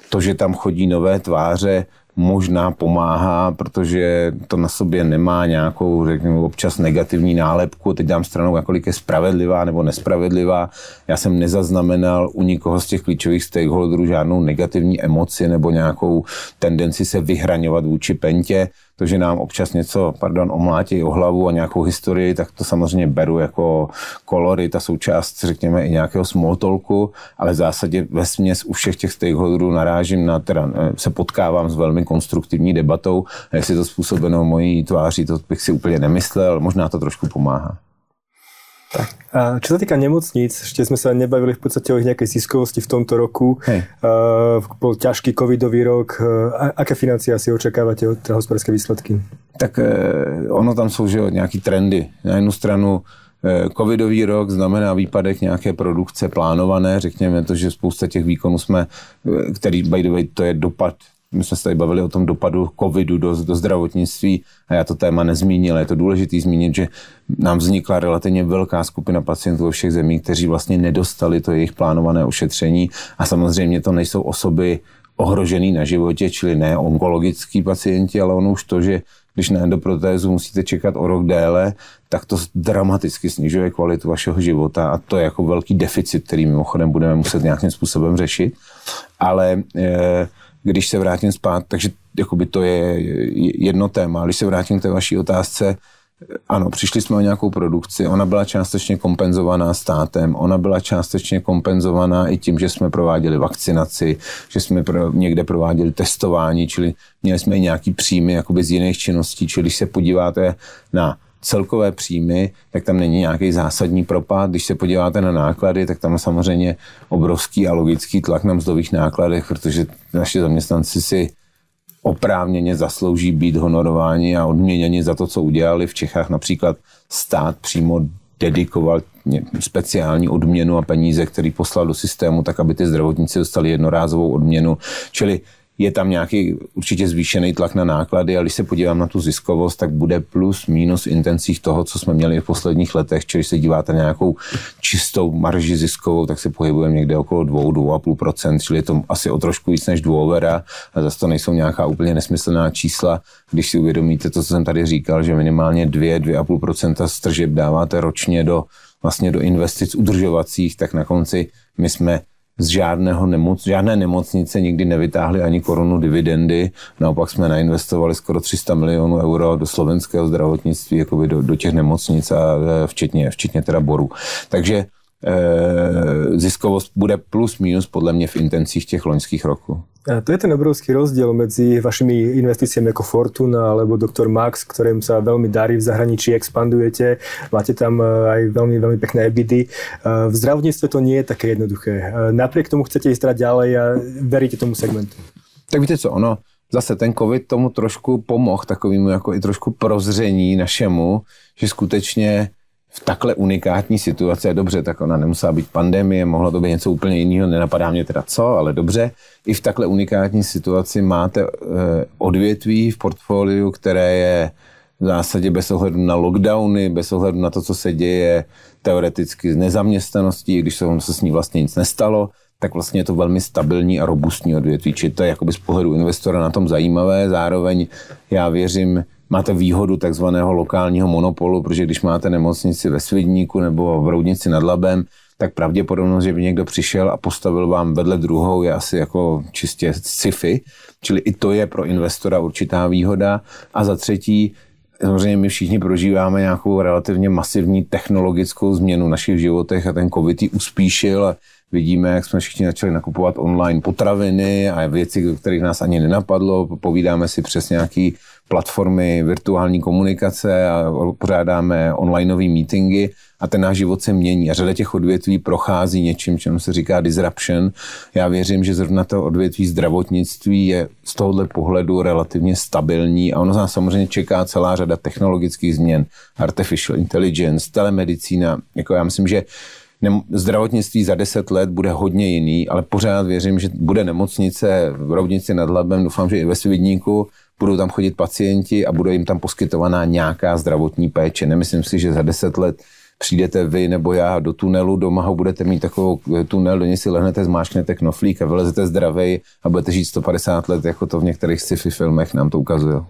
To, že tam chodí nové tváře, možná pomáhá, protože to na sobě nemá nějakou, řekněme, občas negativní nálepku. Teď dám stranou, jakolik je spravedlivá nebo nespravedlivá. Já jsem nezaznamenal u nikoho z těch klíčových stakeholderů žádnou negativní emoci nebo nějakou tendenci se vyhraňovat vůči pentě to, že nám občas něco, pardon, omlátí o hlavu a nějakou historii, tak to samozřejmě beru jako kolory, ta součást, řekněme, i nějakého small talku, ale v zásadě ve směs u všech těch stakeholderů narážím na, teda eh, se potkávám s velmi konstruktivní debatou, a jestli to způsobeno mojí tváří, to bych si úplně nemyslel, možná to trošku pomáhá. Tak. A čo sa týka nemocníc, ešte sme sa nebavili v podstate o ich nejakej ziskovosti v tomto roku. Hej. Uh, bol ťažký covidový rok. Uh, aké financie asi očakávate od hospodárske výsledky? Tak uh, ono tam jsou že nějaký trendy. Na jednu stranu covidový rok znamená výpadek nějaké produkce plánované, řekněme to, že spousta těch výkonů jsme, který by the way, to je dopad my jsme se tady bavili o tom dopadu covidu do, do zdravotnictví a já to téma nezmínil. Je to důležité zmínit, že nám vznikla relativně velká skupina pacientů ve všech zemích, kteří vlastně nedostali to jejich plánované ošetření a samozřejmě to nejsou osoby ohrožený na životě, čili ne onkologický pacienti, ale ono už to, že když na endoprotézu musíte čekat o rok déle, tak to dramaticky snižuje kvalitu vašeho života a to je jako velký deficit, který mimochodem budeme muset nějakým způsobem řešit. Ale e, když se vrátím zpátky, takže jakoby to je jedno téma. Když se vrátím k té vaší otázce, ano, přišli jsme o nějakou produkci, ona byla částečně kompenzovaná státem, ona byla částečně kompenzovaná i tím, že jsme prováděli vakcinaci, že jsme pro, někde prováděli testování, čili měli jsme i nějaký příjmy jakoby z jiných činností, čili když se podíváte na celkové příjmy, tak tam není nějaký zásadní propad. Když se podíváte na náklady, tak tam samozřejmě obrovský a logický tlak na mzdových nákladech, protože naši zaměstnanci si oprávněně zaslouží být honorováni a odměněni za to, co udělali. V Čechách například stát přímo dedikoval speciální odměnu a peníze, který poslal do systému, tak aby ty zdravotníci dostali jednorázovou odměnu. Čili je tam nějaký určitě zvýšený tlak na náklady, ale když se podívám na tu ziskovost, tak bude plus minus intencích toho, co jsme měli v posledních letech, čili se díváte na nějakou čistou marži ziskovou, tak se pohybujeme někde okolo 2-2,5%, čili je to asi o trošku víc než dvouovera, a zase to nejsou nějaká úplně nesmyslná čísla, když si uvědomíte to, co jsem tady říkal, že minimálně 2-2,5% stržeb dáváte ročně do vlastně do investic udržovacích, tak na konci my jsme z žádného nemoc, žádné nemocnice nikdy nevytáhli ani korunu dividendy. Naopak jsme nainvestovali skoro 300 milionů euro do slovenského zdravotnictví, jakoby do, do těch nemocnic a e, včetně, včetně teda borů. Takže ziskovost bude plus minus podle mě v intencích těch loňských roků. A to je ten obrovský rozdiel medzi vašimi investíciami ako Fortuna alebo Dr. Max, ktorým sa veľmi darí v zahraničí, expandujete, máte tam e, aj veľmi, veľmi pekné ebidy. E, v zdravotníctve to nie je také jednoduché. Napriek tomu chcete ísť ďalej a veríte tomu segmentu. Tak víte co, ono, zase ten covid tomu trošku pomohl, takovému jako i trošku prozření našemu, že skutečně v takhle unikátní situaci, dobře, tak ona nemusela být pandemie, mohlo to být něco úplně jiného, nenapadá mě teda co, ale dobře, i v takhle unikátní situaci máte e, odvětví v portfoliu, které je v zásadě bez ohledu na lockdowny, bez ohledu na to, co se děje teoreticky z nezaměstnaností, když se, se s ní vlastně nic nestalo, tak vlastně je to velmi stabilní a robustní odvětví. Čili to je jakoby z pohledu investora na tom zajímavé. Zároveň já věřím, máte výhodu takzvaného lokálního monopolu, protože když máte nemocnici ve Svidníku nebo v Roudnici nad Labem, tak pravděpodobnost, že by někdo přišel a postavil vám vedle druhou, je asi jako čistě sci-fi. Čili i to je pro investora určitá výhoda. A za třetí, samozřejmě my všichni prožíváme nějakou relativně masivní technologickou změnu v našich životech a ten covid ji uspíšil a vidíme, jak jsme všichni začali nakupovat online potraviny a věci, kterých nás ani nenapadlo. Povídáme si přes nějaký platformy virtuální komunikace a pořádáme onlineové meetingy a ten náš život se mění a řada těch odvětví prochází něčím, čemu se říká disruption. Já věřím, že zrovna to odvětví zdravotnictví je z tohohle pohledu relativně stabilní a ono nás samozřejmě čeká celá řada technologických změn, artificial intelligence, telemedicína. Jako já myslím, že zdravotnictví za deset let bude hodně jiný, ale pořád věřím, že bude nemocnice v Rovnici nad Labem, doufám, že i ve Svidníku, budou tam chodit pacienti a bude jim tam poskytovaná nějaká zdravotní péče. Nemyslím si, že za deset let přijdete vy nebo já do tunelu, doma ho budete mít takovou eh, tunel, do něj si lehnete, zmášknete knoflík a vylezete zdravej a budete žít 150 let, jako to v některých sci-fi filmech nám to ukazuje.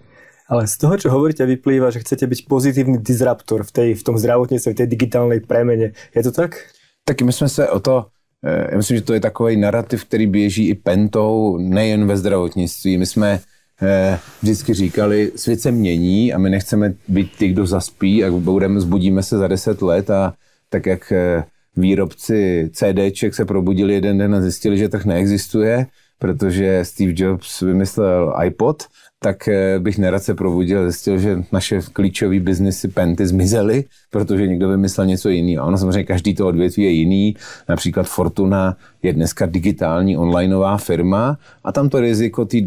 Ale z toho, čo hovoríte, vyplýva, že chcete byť pozitívny disruptor v, tej, v tom zdravotníctve, v tej digitálnej premene. Je to tak? Tak my jsme se o to, eh, já myslím, že to je takový narrativ, který běží i pentou, nejen ve zdravotnictví. My jsme eh, vždycky říkali, svět se mění a my nechceme být ty, kdo zaspí a budeme, zbudíme se za deset let a tak jak eh, výrobci CDček se probudili jeden den a zjistili, že trh neexistuje, protože Steve Jobs vymyslel iPod, tak eh, bych nerad se probudil a zjistil, že naše klíčové biznesy penty zmizely, protože někdo vymyslel něco jiného. Ono samozřejmě každý to odvětví je jiný. Například Fortuna je dneska digitální onlineová firma a tam to riziko té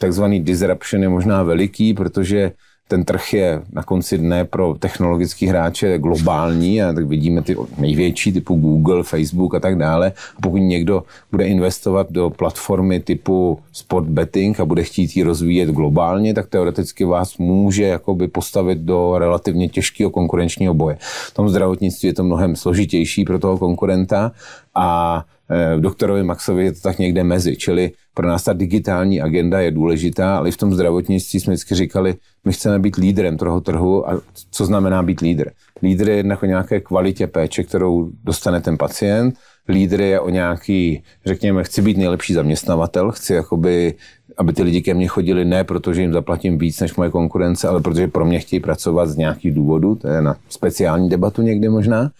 takzvaný disruption je možná veliký, protože ten trh je na konci dne pro technologický hráče globální a tak vidíme ty největší typu Google, Facebook a tak dále. A pokud někdo bude investovat do platformy typu sport betting a bude chtít ji rozvíjet globálně, tak teoreticky vás může jakoby postavit do relativně těžkého konkurenčního boje. V tom zdravotnictví je to mnohem složitější pro toho konkurenta a v doktorovi Maxovi je to tak někde mezi, čili pro nás ta digitální agenda je důležitá, ale i v tom zdravotnictví jsme vždycky říkali, my chceme být lídrem toho trhu a co znamená být lídr? Lídr je jednak o nějaké kvalitě péče, kterou dostane ten pacient, lídr je o nějaký, řekněme, chci být nejlepší zaměstnavatel, chci jakoby, aby ty lidi ke mně chodili ne protože jim zaplatím víc než moje konkurence, ale protože pro mě chtějí pracovat z nějakých důvodů, to je na speciální debatu někdy možná.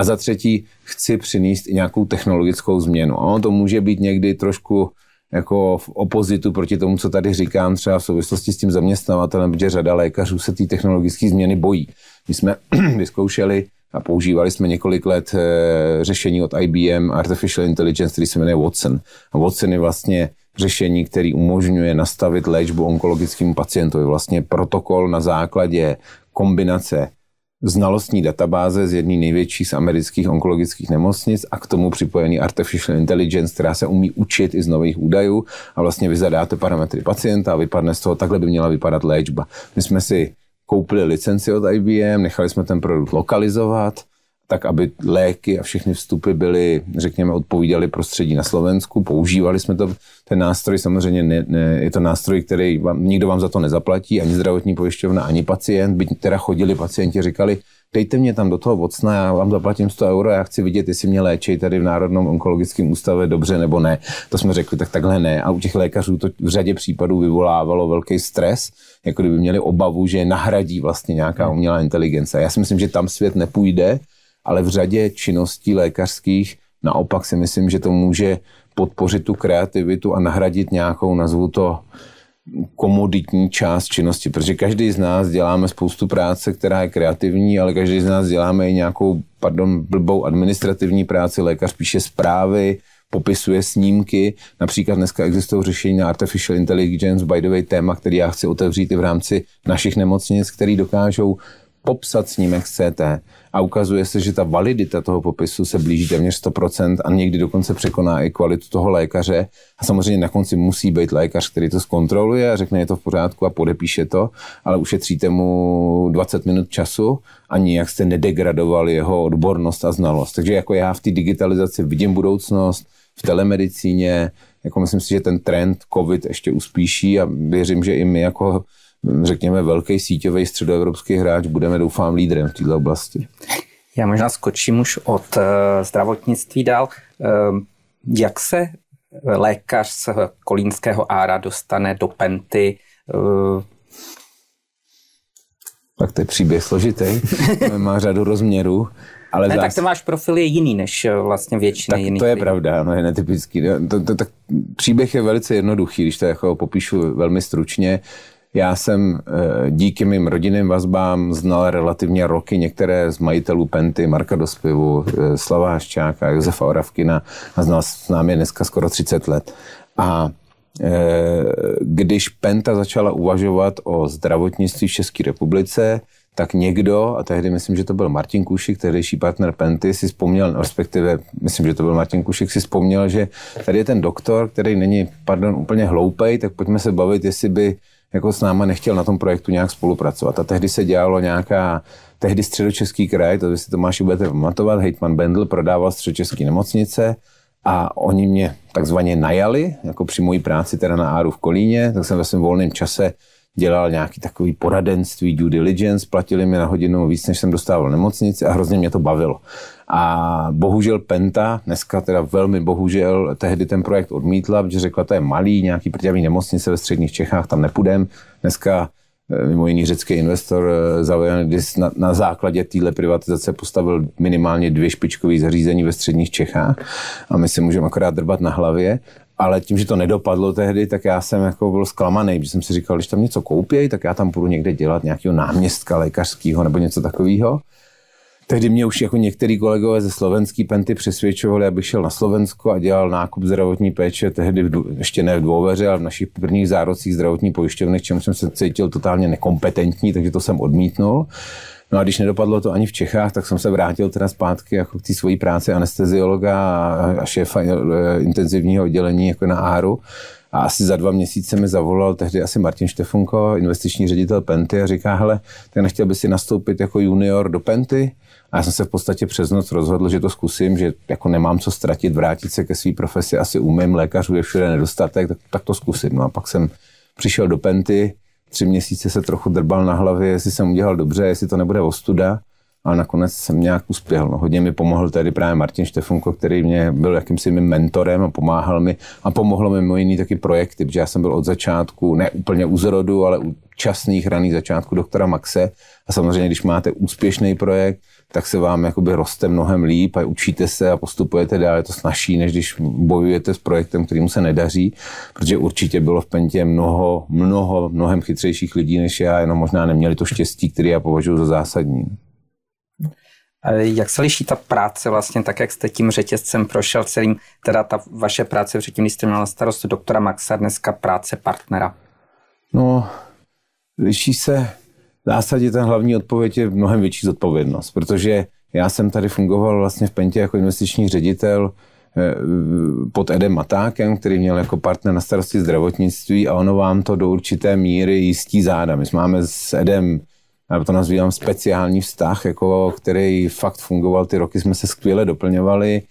A za třetí, chci přinést i nějakou technologickou změnu. Ono to může být někdy trošku jako v opozitu proti tomu, co tady říkám, třeba v souvislosti s tím zaměstnavatelem, protože řada lékařů se té technologické změny bojí. My jsme [clears throat] vyzkoušeli a používali jsme několik let e, řešení od IBM Artificial Intelligence, který se jmenuje Watson. A Watson je vlastně řešení, který umožňuje nastavit léčbu onkologickému pacientovi. Vlastně protokol na základě kombinace znalostní databáze z jedné největších z amerických onkologických nemocnic a k tomu připojený artificial intelligence, která se umí učit i z nových údajů a vlastně vy zadáte parametry pacienta a vypadne z toho, takhle by měla vypadat léčba. My jsme si koupili licenci od IBM, nechali jsme ten produkt lokalizovat tak aby léky a všechny vstupy byly, řekněme, odpovídaly prostředí na Slovensku. Používali jsme to, ten nástroj samozřejmě ne, ne, je to nástroj, který vám, nikdo vám za to nezaplatí, ani zdravotní pojišťovna, ani pacient. Byť teda chodili pacienti, říkali, dejte mě tam do toho vocna, já vám zaplatím 100 euro, já chci vidět, jestli mě léčí tady v Národnom onkologickém ústave dobře nebo ne. To jsme řekli, tak takhle ne. A u těch lékařů to v řadě případů vyvolávalo velký stres, jako kdyby měli obavu, že nahradí vlastně nějaká umělá inteligence. Já si myslím, že tam svět nepůjde, ale v řadě činností lékařských naopak si myslím, že to může podpořit tu kreativitu a nahradit nějakou, nazvu to, komoditní část činnosti, protože každý z nás děláme spoustu práce, která je kreativní, ale každý z nás děláme i nějakou, pardon, blbou administrativní práci, lékař píše zprávy, popisuje snímky. Například dneska existují řešení na artificial intelligence, by the way, téma, který já chci otevřít i v rámci našich nemocnic, který dokážou popsat snímek CT a ukazuje se, že ta validita toho popisu se blíží téměř 100% a někdy dokonce překoná i kvalitu toho lékaře. A samozřejmě na konci musí být lékař, který to zkontroluje a řekne, je to v pořádku a podepíše to, ale ušetříte mu 20 minut času a nijak jste nedegradovali jeho odbornost a znalost. Takže jako já v té digitalizaci vidím budoucnost, v telemedicíně, jako myslím si, že ten trend COVID ještě uspíší a věřím, že i my jako řekněme, velký síťový středoevropský hráč, budeme, doufám, lídrem v této oblasti. Já možná skočím už od uh, zdravotnictví dál. Uh, jak se lékař z kolínského ára dostane do penty? Uh, tak to je příběh složitý, [laughs] má řadu rozměrů. Ale ne, zás... tak ten váš profil je jiný než vlastně většina tak jiných. to je lidí. pravda, no je netypický. To, to, tak příběh je velice jednoduchý, když to jako popíšu velmi stručně. Já jsem eh, díky mým rodinným vazbám znal relativně roky některé z majitelů Penty, Marka Dospivu, eh, Slava Haščáka, Josefa Oravkina a znal s námi dneska skoro 30 let. A eh, když Penta začala uvažovat o zdravotnictví v České republice, tak někdo, a tehdy myslím, že to byl Martin Kušik, tehdejší partner Penty, si vzpomněl, respektive myslím, že to byl Martin Kušik, si vzpomněl, že tady je ten doktor, který není, pardon, úplně hloupej, tak pojďme se bavit, jestli by jako s náma nechtěl na tom projektu nějak spolupracovat. A tehdy se dělalo nějaká, tehdy středočeský kraj, to vy si Tomáši budete pamatovat, Hejtman Bendl prodával středočeský nemocnice a oni mě takzvaně najali, jako při mojí práci teda na Áru v Kolíně, tak jsem ve svém volném čase dělal nějaký takový poradenství, due diligence, platili mi na hodinu víc, než jsem dostával nemocnici a hrozně mě to bavilo. A bohužel Penta, dneska teda velmi bohužel, tehdy ten projekt odmítla, protože řekla, to je malý, nějaký prťavý nemocnice ve středních Čechách, tam nepůjdem. Dneska eh, mimo jiný řecký investor eh, Zavajanidis na, na základě téhle privatizace postavil minimálně dvě špičkové zařízení ve středních Čechách a my si můžeme akorát drbat na hlavě ale tím, že to nedopadlo tehdy, tak já jsem jako byl zklamaný, protože jsem si říkal, když tam něco koupěj, tak já tam budu někde dělat nějakého náměstka lékařského nebo něco takového. Tehdy mě už jako některý kolegové ze slovenský penty přesvědčovali, abych šel na Slovensko a dělal nákup zdravotní péče, tehdy v, ještě ne v dvouveře, ale v našich prvních zárodcích zdravotní pojišťovny, čemu jsem se cítil totálně nekompetentní, takže to jsem odmítnul. No a když nedopadlo to ani v Čechách, tak jsem se vrátil teda zpátky jako k té svojí práci anesteziologa a šéfa e, intenzivního oddělení jako na Áru. A asi za dva měsíce mi zavolal tehdy asi Martin Štefunko, investiční ředitel Penty a říká, hele, tak nechtěl by si nastoupit jako junior do Penty? A já jsem se v podstatě přes noc rozhodl, že to zkusím, že jako nemám co ztratit, vrátit se ke své profesi, asi umím, lékařů je všude nedostatek, tak, tak to zkusím. No a pak jsem přišel do Penty, tři měsíce se trochu drbal na hlavě, jestli jsem udělal dobře, jestli to nebude ostuda, ale nakonec jsem nějak uspěl. No, hodně mi pomohl tady právě Martin Štefunko, který mě byl jakýmsi mým mentorem a pomáhal mi a pomohlo mi mimo jiný taky projekty, protože já jsem byl od začátku, ne úplně u zrodu, ale u časných raných začátku doktora Maxe a samozřejmě, když máte úspěšný projekt, tak se vám jakoby roste mnohem líp a učíte se a postupujete dál. Je to snažší, než když bojujete s projektem, kterým se nedaří, protože určitě bylo v Pentě mnoho, mnoho, mnohem chytřejších lidí než já, jenom možná neměli to štěstí, které já považuji za zásadní. Jak se liší ta práce vlastně, tak jak jste tím řetězcem prošel celým, teda ta vaše práce předtím, když jste měl na starost doktora Maxa, dneska práce partnera? No, liší se v zásadě ten hlavní odpověď je mnohem větší zodpovědnost, protože já jsem tady fungoval vlastně v Pentě jako investiční ředitel eh, pod Edem Matákem, který měl jako partner na starosti zdravotnictví a ono vám to do určité míry jistí záda. My máme s Edem já to nazývám speciální vztah, jako, který fakt fungoval, ty roky jsme se skvěle doplňovali,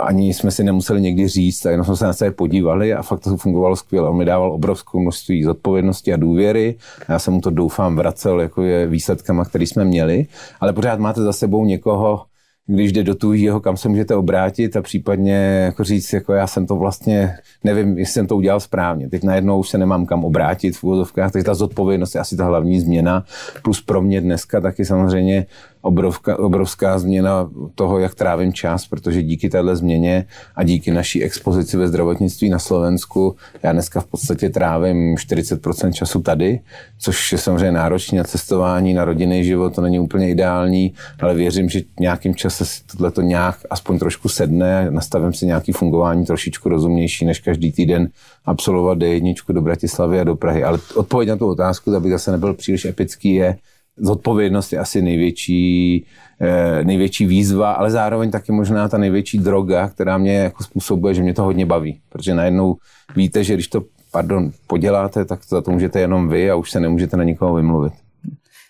ani jsme si nemuseli někdy říct, a jenom jsme se na sebe podívali a fakt to fungovalo skvěle. On mi dával obrovskou množství zodpovědnosti a důvěry. Já jsem mu to doufám vracel jako je výsledkama, který jsme měli, ale pořád máte za sebou někoho, když jde do jeho, kam se můžete obrátit a případně jako říct, jako já jsem to vlastně, nevím, jestli jsem to udělal správně. Teď najednou už se nemám kam obrátit v úvodovkách, takže ta zodpovědnost je asi ta hlavní změna. Plus pro mě dneska taky samozřejmě obrovská, obrovská změna toho, jak trávím čas, protože díky téhle změně a díky naší expozici ve zdravotnictví na Slovensku, já dneska v podstatě trávím 40% času tady, což je samozřejmě náročné na cestování, na rodinný život, to není úplně ideální, ale věřím, že nějakým čase si tohle to nějak aspoň trošku sedne, nastavím si nějaký fungování trošičku rozumnější, než každý týden absolvovat D1 do Bratislavy a do Prahy. Ale odpověď na tu otázku, abych zase nebyl příliš epický, je, zodpovědnost je asi největší, eh, největší výzva, ale zároveň taky možná ta největší droga, která mě jako způsobuje, že mě to hodně baví. Protože najednou víte, že když to pardon, poděláte, tak za to můžete jenom vy a už se nemůžete na nikoho vymluvit.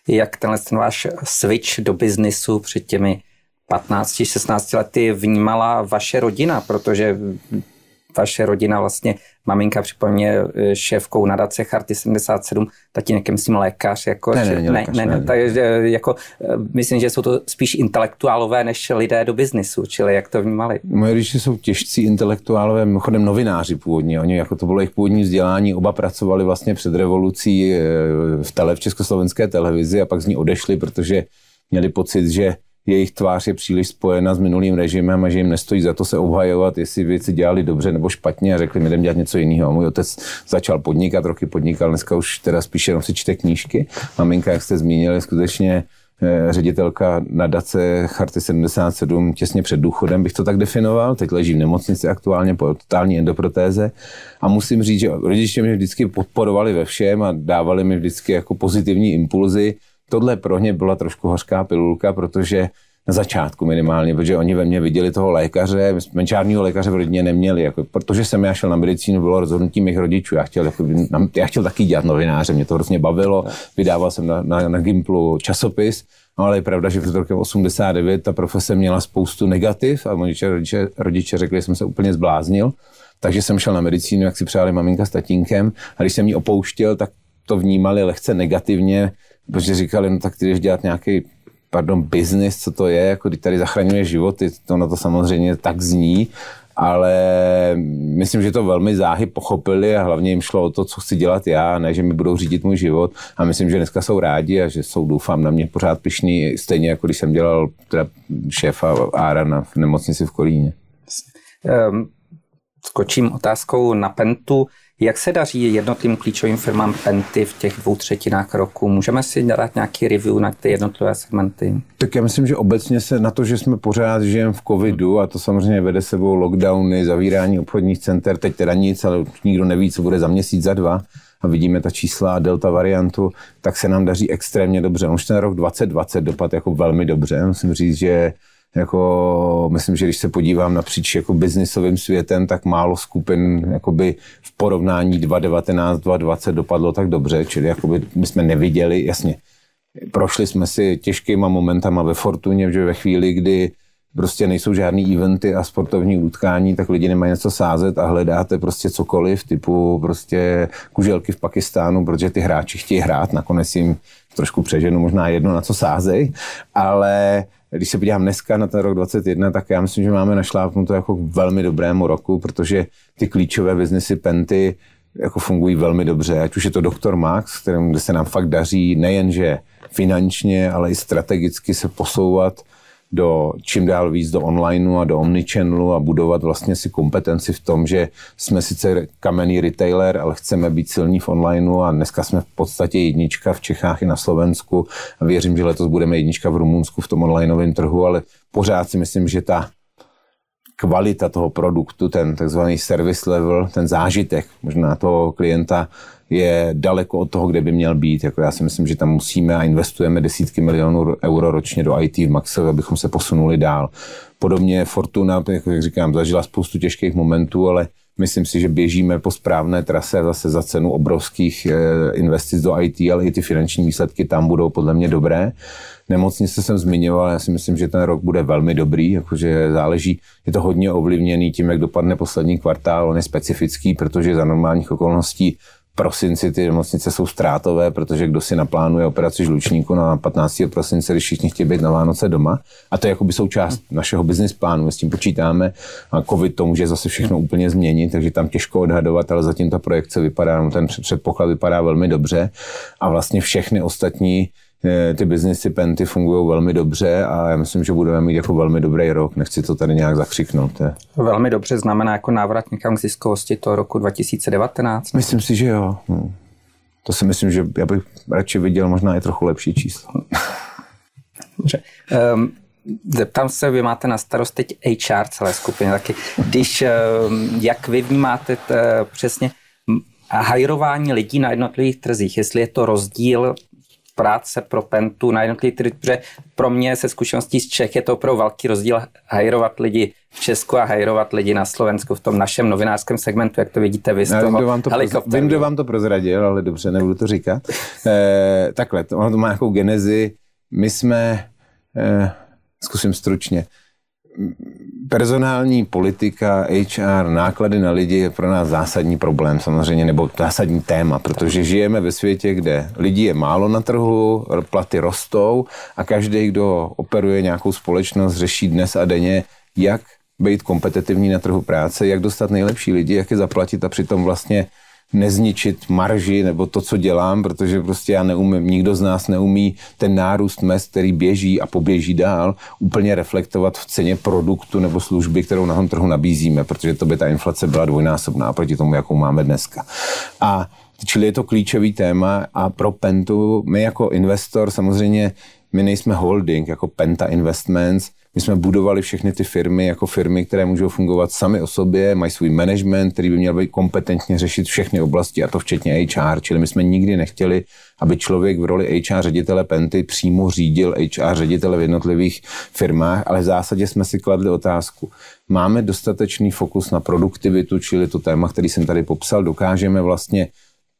Jak tenhle ten váš switch do biznisu před těmi 15-16 lety vnímala vaše rodina, protože vaše rodina vlastně, maminka připomně eh, šéfkou nadace Charty 77, tatínek je myslím lékař, jako, ne, ne, ne, lékař, ne, ne, ne. Takže jako, eh, myslím, že jsou to spíš intelektuálové než lidé do biznisu, čili jak to vnímali? Moje rodiče jsou těžcí intelektuálové, mimochodem novináři původně, oni jako to bylo jejich původní vzdělání, oba pracovali vlastně před revolucí eh, v, tele, v československé televizi a pak z ní odešli, protože měli pocit, že jejich tvář je příliš spojena s minulým režimem a že jim nestojí za to se obhajovat, jestli věci dělali dobře nebo špatně a řekli, mi jdem dělat něco jiného. Můj otec začal podnikat, roky podnikal, dneska už teda spíše jenom si čte knížky. Maminka, jak jste zmínili, skutečně eh, ředitelka nadace Charty 77 těsně před důchodem, bych to tak definoval. Teď leží v nemocnici aktuálně po totální endoprotéze. A musím říct, že rodiče mě vždycky podporovali ve všem a dávali mi vždycky jako pozitivní impulzy tohle pro ně byla trošku hořká pilulka, protože na začátku minimálně, protože oni ve mně viděli toho lékaře, menšárního lékaře v rodině neměli, jako, protože jsem já šel na medicínu, bylo rozhodnutí mých rodičů, já chtěl, jako, já chtěl taky dělat novináře, mě to hrozně bavilo, vydával jsem na, na, na Gimplu časopis, no, ale je pravda, že v roce 89 ta profese měla spoustu negativ a rodiče, rodiče, rodiče řekli, že jsem se úplně zbláznil, takže jsem šel na medicínu, jak si přáli maminka s tatínkem a když jsem ji opouštěl, tak to vnímali lehce negativně, protože říkali, no tak ty jdeš dělat nějaký pardon, business, co to je, jako když tady zachraňuje životy, to na to samozřejmě tak zní, ale myslím, že to velmi záhy pochopili a hlavně jim šlo o to, co chci dělat já, ne, že mi budou řídit můj život a myslím, že dneska jsou rádi a že jsou, doufám, na mě pořád pišný, stejně jako když jsem dělal teda šéfa Ára na v nemocnici v Kolíně. Um, skočím otázkou na Pentu. Jak se daří jednotlivým klíčovým firmám Penty v těch dvou třetinách roku? Můžeme si dát nějaký review na ty jednotlivé segmenty? Tak já myslím, že obecně se na to, že jsme pořád žijeme v covidu a to samozřejmě vede sebou lockdowny, zavírání obchodních center, teď teda nic, ale nikdo neví, co bude za měsíc, za dva a vidíme ta čísla delta variantu, tak se nám daří extrémně dobře. Už ten rok 2020 dopad jako velmi dobře. Musím říct, že jako, myslím, že když se podívám napříč jako biznisovým světem, tak málo skupin jakoby v porovnání 2019, 2020 dopadlo tak dobře, čili jakoby my jsme neviděli, jasně, prošli jsme si těžkýma momentama ve Fortuně, že ve chvíli, kdy prostě nejsou žádný eventy a sportovní utkání, tak lidi nemají něco sázet a hledáte prostě cokoliv, typu prostě kuželky v Pakistánu, protože ty hráči chtějí hrát, nakonec jim trošku přeženu možná jedno, na co sázej, ale když se podívám dneska na ten rok 2021, tak já myslím, že máme našlápnuto jako velmi dobrému roku, protože ty klíčové biznesy Penty jako fungují velmi dobře, ať už je to Dr. Max, kterým, kde se nám fakt daří nejenže finančně, ale i strategicky se posouvat do čím dál víc do onlineu a do omnichannelu a budovat vlastně si kompetenci v tom, že jsme sice kamenný retailer, ale chceme být silní v onlineu a dneska jsme v podstatě jednička v Čechách i na Slovensku. A věřím, že letos budeme jednička v Rumunsku v tom onlineovém trhu, ale pořád si myslím, že ta kvalita toho produktu, ten takzvaný service level, ten zážitek možná toho klienta je daleko od toho, kde by měl být. Jako já si myslím, že tam musíme a investujeme desítky milionů euro ročně do IT v Maxovi, abychom se posunuli dál. Podobně Fortuna, jako jak říkám, zažila spoustu těžkých momentů, ale myslím si, že běžíme po správné trase zase za cenu obrovských eh, investic do IT, ale i ty finanční výsledky tam budou podle mě dobré. Nemocnice jsem zmiňoval, já si myslím, že ten rok bude velmi dobrý, jakože záleží, je to hodně ovlivněný tím, jak dopadne poslední kvartál, on je specifický, protože za normálních okolností prosinci ty nemocnice jsou ztrátové, protože kdo si naplánuje operaci žlučníku na 15. prosince, když všichni chtějí být na Vánoce doma. A to je jakoby součást našeho business plánu, s tím počítáme. A COVID to může zase všechno úplně změnit, takže tam těžko odhadovat, ale zatím ta projekce vypadá, no ten předpoklad vypadá velmi dobře. A vlastně všechny ostatní ty biznisy Penty fungují velmi dobře a já myslím, že budeme mít jako velmi dobrý rok. Nechci to tady nějak zakřiknout. Je. Velmi dobře znamená jako návrat někam k ziskovosti toho roku 2019? Myslím si, že jo. Hm. To si myslím, že já bych radši viděl možná i trochu lepší číslo. [laughs] Dobře. Um, zeptám se, vy máte na starost teď HR celé skupiny taky. Když, um, jak vy vnímáte t, přesně hajrování lidí na jednotlivých trzích, jestli je to rozdíl práce pro Pentu na jednotlivý protože pro mě se zkušeností z Čech je to opravdu velký rozdíl hajrovat lidi v Česku a hajrovat lidi na Slovensku v tom našem novinářském segmentu, jak to vidíte vy z toho vím, kdo vám to, prozradil, vím, kdo vám to prozradil, ale dobře, nebudu to říkat. Eh, takhle, to, ono to má nějakou genezi. My jsme, eh, zkusím stručně, personální politika, HR, náklady na lidi je pro nás zásadní problém samozřejmě, nebo zásadní téma, protože žijeme ve světě, kde lidí je málo na trhu, platy rostou a každý, kdo operuje nějakou společnost, řeší dnes a denně, jak být kompetitivní na trhu práce, jak dostat nejlepší lidi, jak je zaplatit a přitom vlastně nezničit marži nebo to, co dělám, protože prostě já neumím, nikdo z nás neumí ten nárůst mest, který běží a poběží dál, úplně reflektovat v ceně produktu nebo služby, kterou na tom trhu nabízíme, protože to by ta inflace byla dvojnásobná proti tomu, jakou máme dneska. A Čili je to klíčový téma a pro Pentu, my jako investor samozřejmě, my nejsme holding jako Penta Investments, my jsme budovali všechny ty firmy jako firmy, které můžou fungovat sami o sobě, mají svůj management, který by měl být kompetentně řešit všechny oblasti, a to včetně HR. Čili my jsme nikdy nechtěli, aby člověk v roli HR ředitele Penty přímo řídil HR ředitele v jednotlivých firmách, ale v zásadě jsme si kladli otázku. Máme dostatečný fokus na produktivitu, čili to téma, který jsem tady popsal, dokážeme vlastně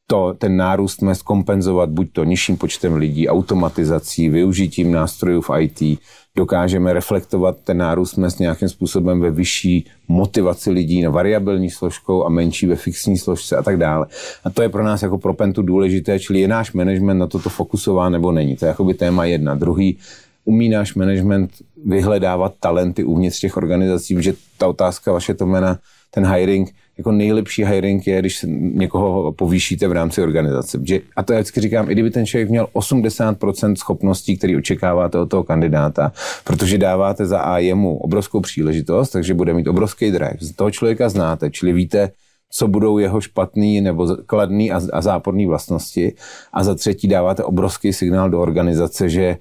to, ten nárůst mest kompenzovat buď to nižším počtem lidí, automatizací, využitím nástrojů v IT, dokážeme reflektovat ten nárůst mest nějakým způsobem ve vyšší motivaci lidí na variabilní složkou a menší ve fixní složce a tak dále. A to je pro nás jako pro Pentu důležité, čili je náš management na toto fokusován nebo není. To je jakoby téma jedna. Druhý, umí náš management vyhledávat talenty uvnitř těch organizací, protože ta otázka vaše to jména, ten hiring, jako nejlepší hiring je, když někoho povýšíte v rámci organizace. A to já vždycky říkám, i kdyby ten člověk měl 80% schopností, který očekáváte od toho kandidáta, protože dáváte za A jemu obrovskou příležitost, takže bude mít obrovský drive. Z toho člověka znáte, čili víte, co budou jeho špatný nebo kladný a, a záporný vlastnosti. A za třetí dáváte obrovský signál do organizace, že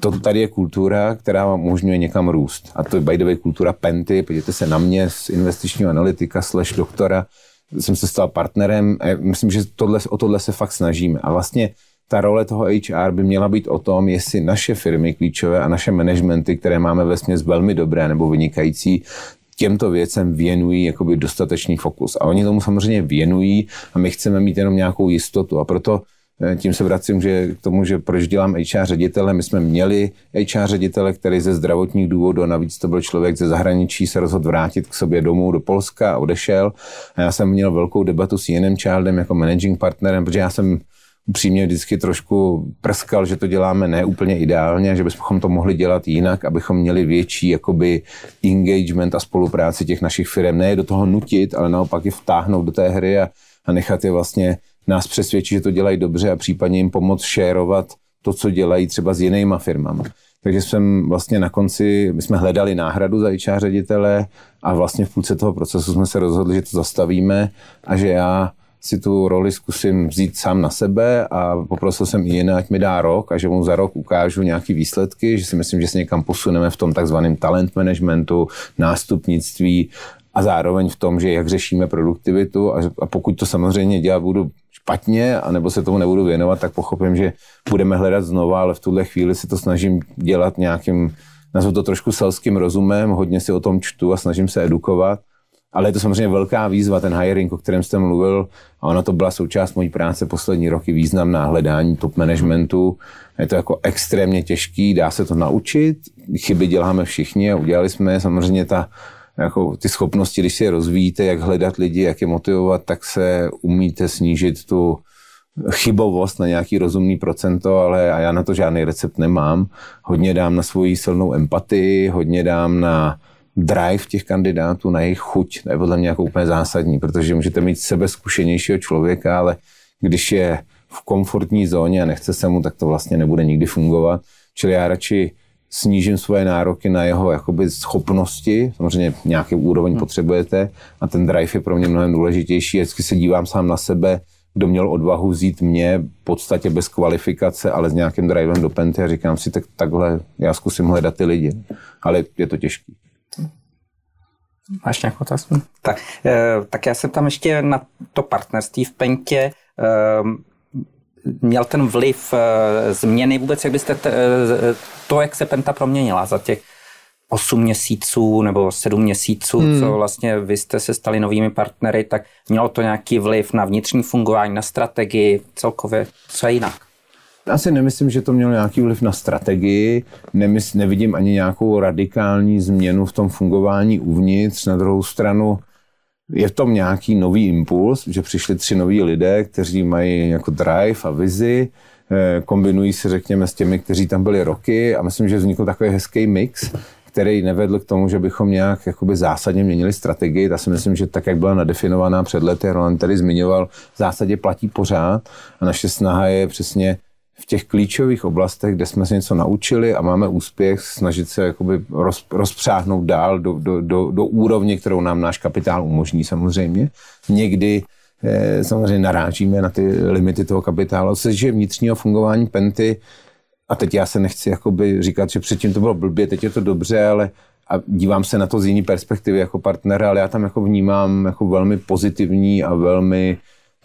to tady je kultura, která vám umožňuje někam růst. A to je by the way kultura Penty, podívejte se na mě z investičního analytika slash doktora, jsem se stal partnerem a myslím, že tohle, o tohle se fakt snažíme. A vlastně ta role toho HR by měla být o tom, jestli naše firmy klíčové a naše managementy, které máme ve směs velmi dobré nebo vynikající, těmto věcem věnují jakoby dostatečný fokus. A oni tomu samozřejmě věnují a my chceme mít jenom nějakou jistotu. A proto tím se vracím že k tomu, že proč dělám HR ředitele. My jsme měli HR ředitele, který ze zdravotních důvodů, navíc to byl člověk ze zahraničí, se rozhodl vrátit k sobě domů do Polska a odešel. A já jsem měl velkou debatu s jiným Childem jako managing partnerem, protože já jsem upřímně vždycky trošku prskal, že to děláme neúplně ideálně, že bychom to mohli dělat jinak, abychom měli větší jakoby engagement a spolupráci těch našich firm. Ne do toho nutit, ale naopak je vtáhnout do té hry a, a nechat je vlastně nás přesvědčit, že to dělají dobře a případně jim pomoct šérovat to, co dělají třeba s jinýma firmama. Takže jsem vlastně na konci, my jsme hledali náhradu za HR ředitele a vlastně v půlce toho procesu jsme se rozhodli, že to zastavíme a že já si tu roli zkusím vzít sám na sebe a poprosil jsem i jiné, ať mi dá rok a že mu za rok ukážu nějaké výsledky, že si myslím, že se někam posuneme v tom takzvaném talent managementu, nástupnictví a zároveň v tom, že jak řešíme produktivitu a, a pokud to samozřejmě dělat budu špatně, anebo se tomu nebudu věnovat, tak pochopím, že budeme hledat znova, ale v tuhle chvíli si to snažím dělat nějakým, nazvu to trošku selským rozumem, hodně si o tom čtu a snažím se edukovat ale je to samozřejmě velká výzva, ten hiring, o kterém jste mluvil, a ona to byla součást mojí práce poslední roky, významná hledání top managementu. Je to jako extrémně těžký, dá se to naučit, chyby děláme všichni a udělali jsme samozřejmě ta, jako ty schopnosti, když si je rozvíjíte, jak hledat lidi, jak je motivovat, tak se umíte snížit tu chybovost na nějaký rozumný procento, ale a já na to žádný recept nemám. Hodně dám na svoji silnou empatii, hodně dám na drive těch kandidátů, na jejich chuť. To je podle mě jako úplně zásadní, protože můžete mít sebe zkušenějšího člověka, ale když je v komfortní zóně a nechce se mu, tak to vlastně nebude nikdy fungovat. Čili já radši snížím svoje nároky na jeho jakoby schopnosti, samozřejmě nějaký úroveň hmm. potřebujete a ten drive je pro mě mnohem důležitější. Vždycky se dívám sám na sebe, kdo měl odvahu vzít mě v podstatě bez kvalifikace, ale s nějakým drivem do penty a říkám si, tak takhle já zkusím hledat ty lidi. Ale je to těžké. Máš nějakou otázku? Tak, eh, tak já jsem tam ještě na to partnerství v Pentě eh, měl ten vliv eh, změny vůbec, jak byste to, jak se Penta proměnila za těch 8 měsíců nebo 7 měsíců, hmm. co vlastně vy jste se stali novými partnery, tak mělo to nějaký vliv na vnitřní fungování, na strategii, celkově, co je jinak? Asi nemyslím, že to mělo nějaký vliv na strategii, Nemysl, nevidím ani nějakou radikální změnu v tom fungování uvnitř. Na druhou stranu je v tom nějaký nový impuls, že přišli tři noví lidé, kteří mají jako drive a vizi, eh, kombinují se, řekněme, s těmi, kteří tam byli roky a myslím, že vznikl takový hezký mix, který nevedl k tomu, že bychom nějak jakoby zásadně měnili strategii. Já si myslím, že tak, jak byla nadefinovaná před lety, Roland tady zmiňoval, v zásadě platí pořád a naše snaha je přesně v těch klíčových oblastech, kde jsme se něco naučili a máme úspěch, snažit se jakoby roz, rozpřáhnout dál do, do, do, do úrovně, kterou nám náš kapitál umožní samozřejmě. Někdy eh, samozřejmě narážíme na ty limity toho kapitálu. Co se týče vnitřního fungování Penty, a teď já se nechci jakoby říkat, že předtím to bylo blbě, teď je to dobře, ale a dívám se na to z jiné perspektivy jako partnera, ale já tam jako vnímám jako velmi pozitivní a velmi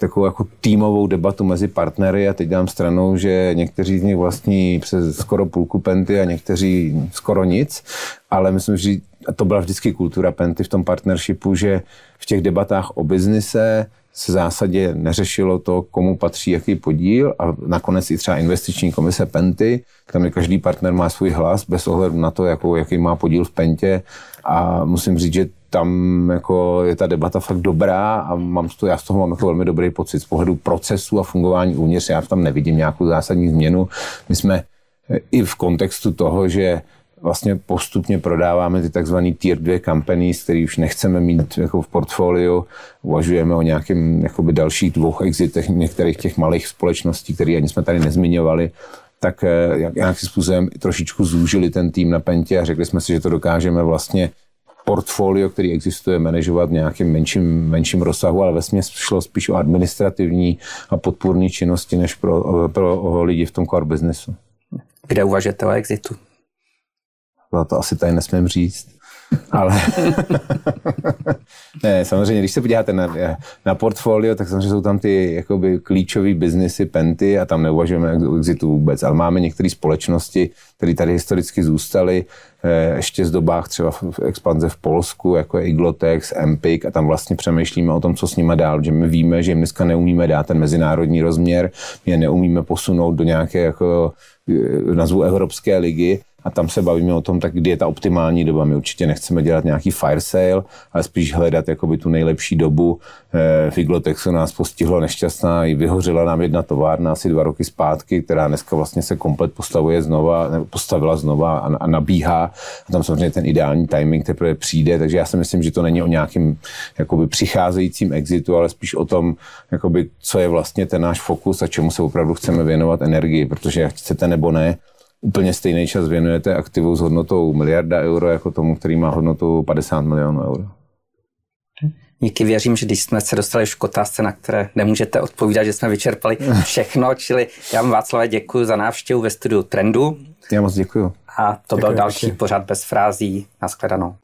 takovou jako týmovou debatu mezi partnery a teď dám stranou, že někteří z nich vlastní přes skoro půlku penty a někteří skoro nic, ale myslím, že to byla vždycky kultura penty v tom partnershipu, že v těch debatách o biznise se zásadě neřešilo to, komu patří jaký podíl a nakonec i třeba investiční komise Penty, tam je každý partner má svůj hlas bez ohledu na to, jakou, jaký má podíl v Pentě a musím říct, že tam jako je ta debata fakt dobrá a mám to, já z toho mám jako velmi dobrý pocit z pohledu procesu a fungování uvnitř. Já tam nevidím nějakou zásadní změnu. My jsme i v kontextu toho, že vlastně postupně prodáváme ty takzvané tier 2 companies, který už nechceme mít jako v portfoliu. Uvažujeme o jakoby dalších dvou exitech některých těch malých společností, které ani jsme tady nezmiňovali tak eh, jak, nějakým způsobem trošičku zúžili ten tým na Pentě a řekli jsme si, že to dokážeme vlastně portfolio, který existuje, manažovat v nějakým menším, menším rozsahu, ale ve šlo spíš o administrativní a podpůrní činnosti, než pro, pro lidi v tom core businessu. Kde uvažujete o exitu? No, to asi tady nesmím říct. Ale [laughs] ne, samozřejmě, když se podíváte na, na portfolio, tak samozřejmě jsou tam ty jakoby klíčové biznesy, penty a tam neuvažujeme o exitu vůbec. Ale máme některé společnosti, které tady historicky zůstaly, eh, ještě z dobách třeba v expanze v Polsku, jako je Iglotex, Empik a tam vlastně přemýšlíme o tom, co s nimi dál, že my víme, že jim dneska neumíme dát ten mezinárodní rozměr, my je neumíme posunout do nějaké jako eh, nazvu Evropské ligy, a tam se bavíme o tom, tak kdy je ta optimální doba. My určitě nechceme dělat nějaký fire sale, ale spíš hledat jakoby tu nejlepší dobu. V Iglotexu nás postihlo nešťastná, i vyhořela nám jedna továrna asi dva roky zpátky, která dneska vlastně se komplet postavuje znova, postavila znova a, a nabíhá. A tam samozřejmě ten ideální timing teprve přijde, takže já si myslím, že to není o nějakým jakoby přicházejícím exitu, ale spíš o tom, jakoby, co je vlastně ten náš fokus a čemu se opravdu chceme věnovat energii, protože chcete nebo ne, úplně stejný čas věnujete aktivu s hodnotou miliarda euro jako tomu, který má hodnotu 50 milionů euro. Díky, věřím, že když jsme se dostali už k otázce, na které nemůžete odpovídat, že jsme vyčerpali [laughs] všechno, čili já vám Václave děkuji za návštěvu ve studiu Trendu. Já moc děkuji. A to děkuji, byl další děkuji. pořad bez frází. Naschledanou.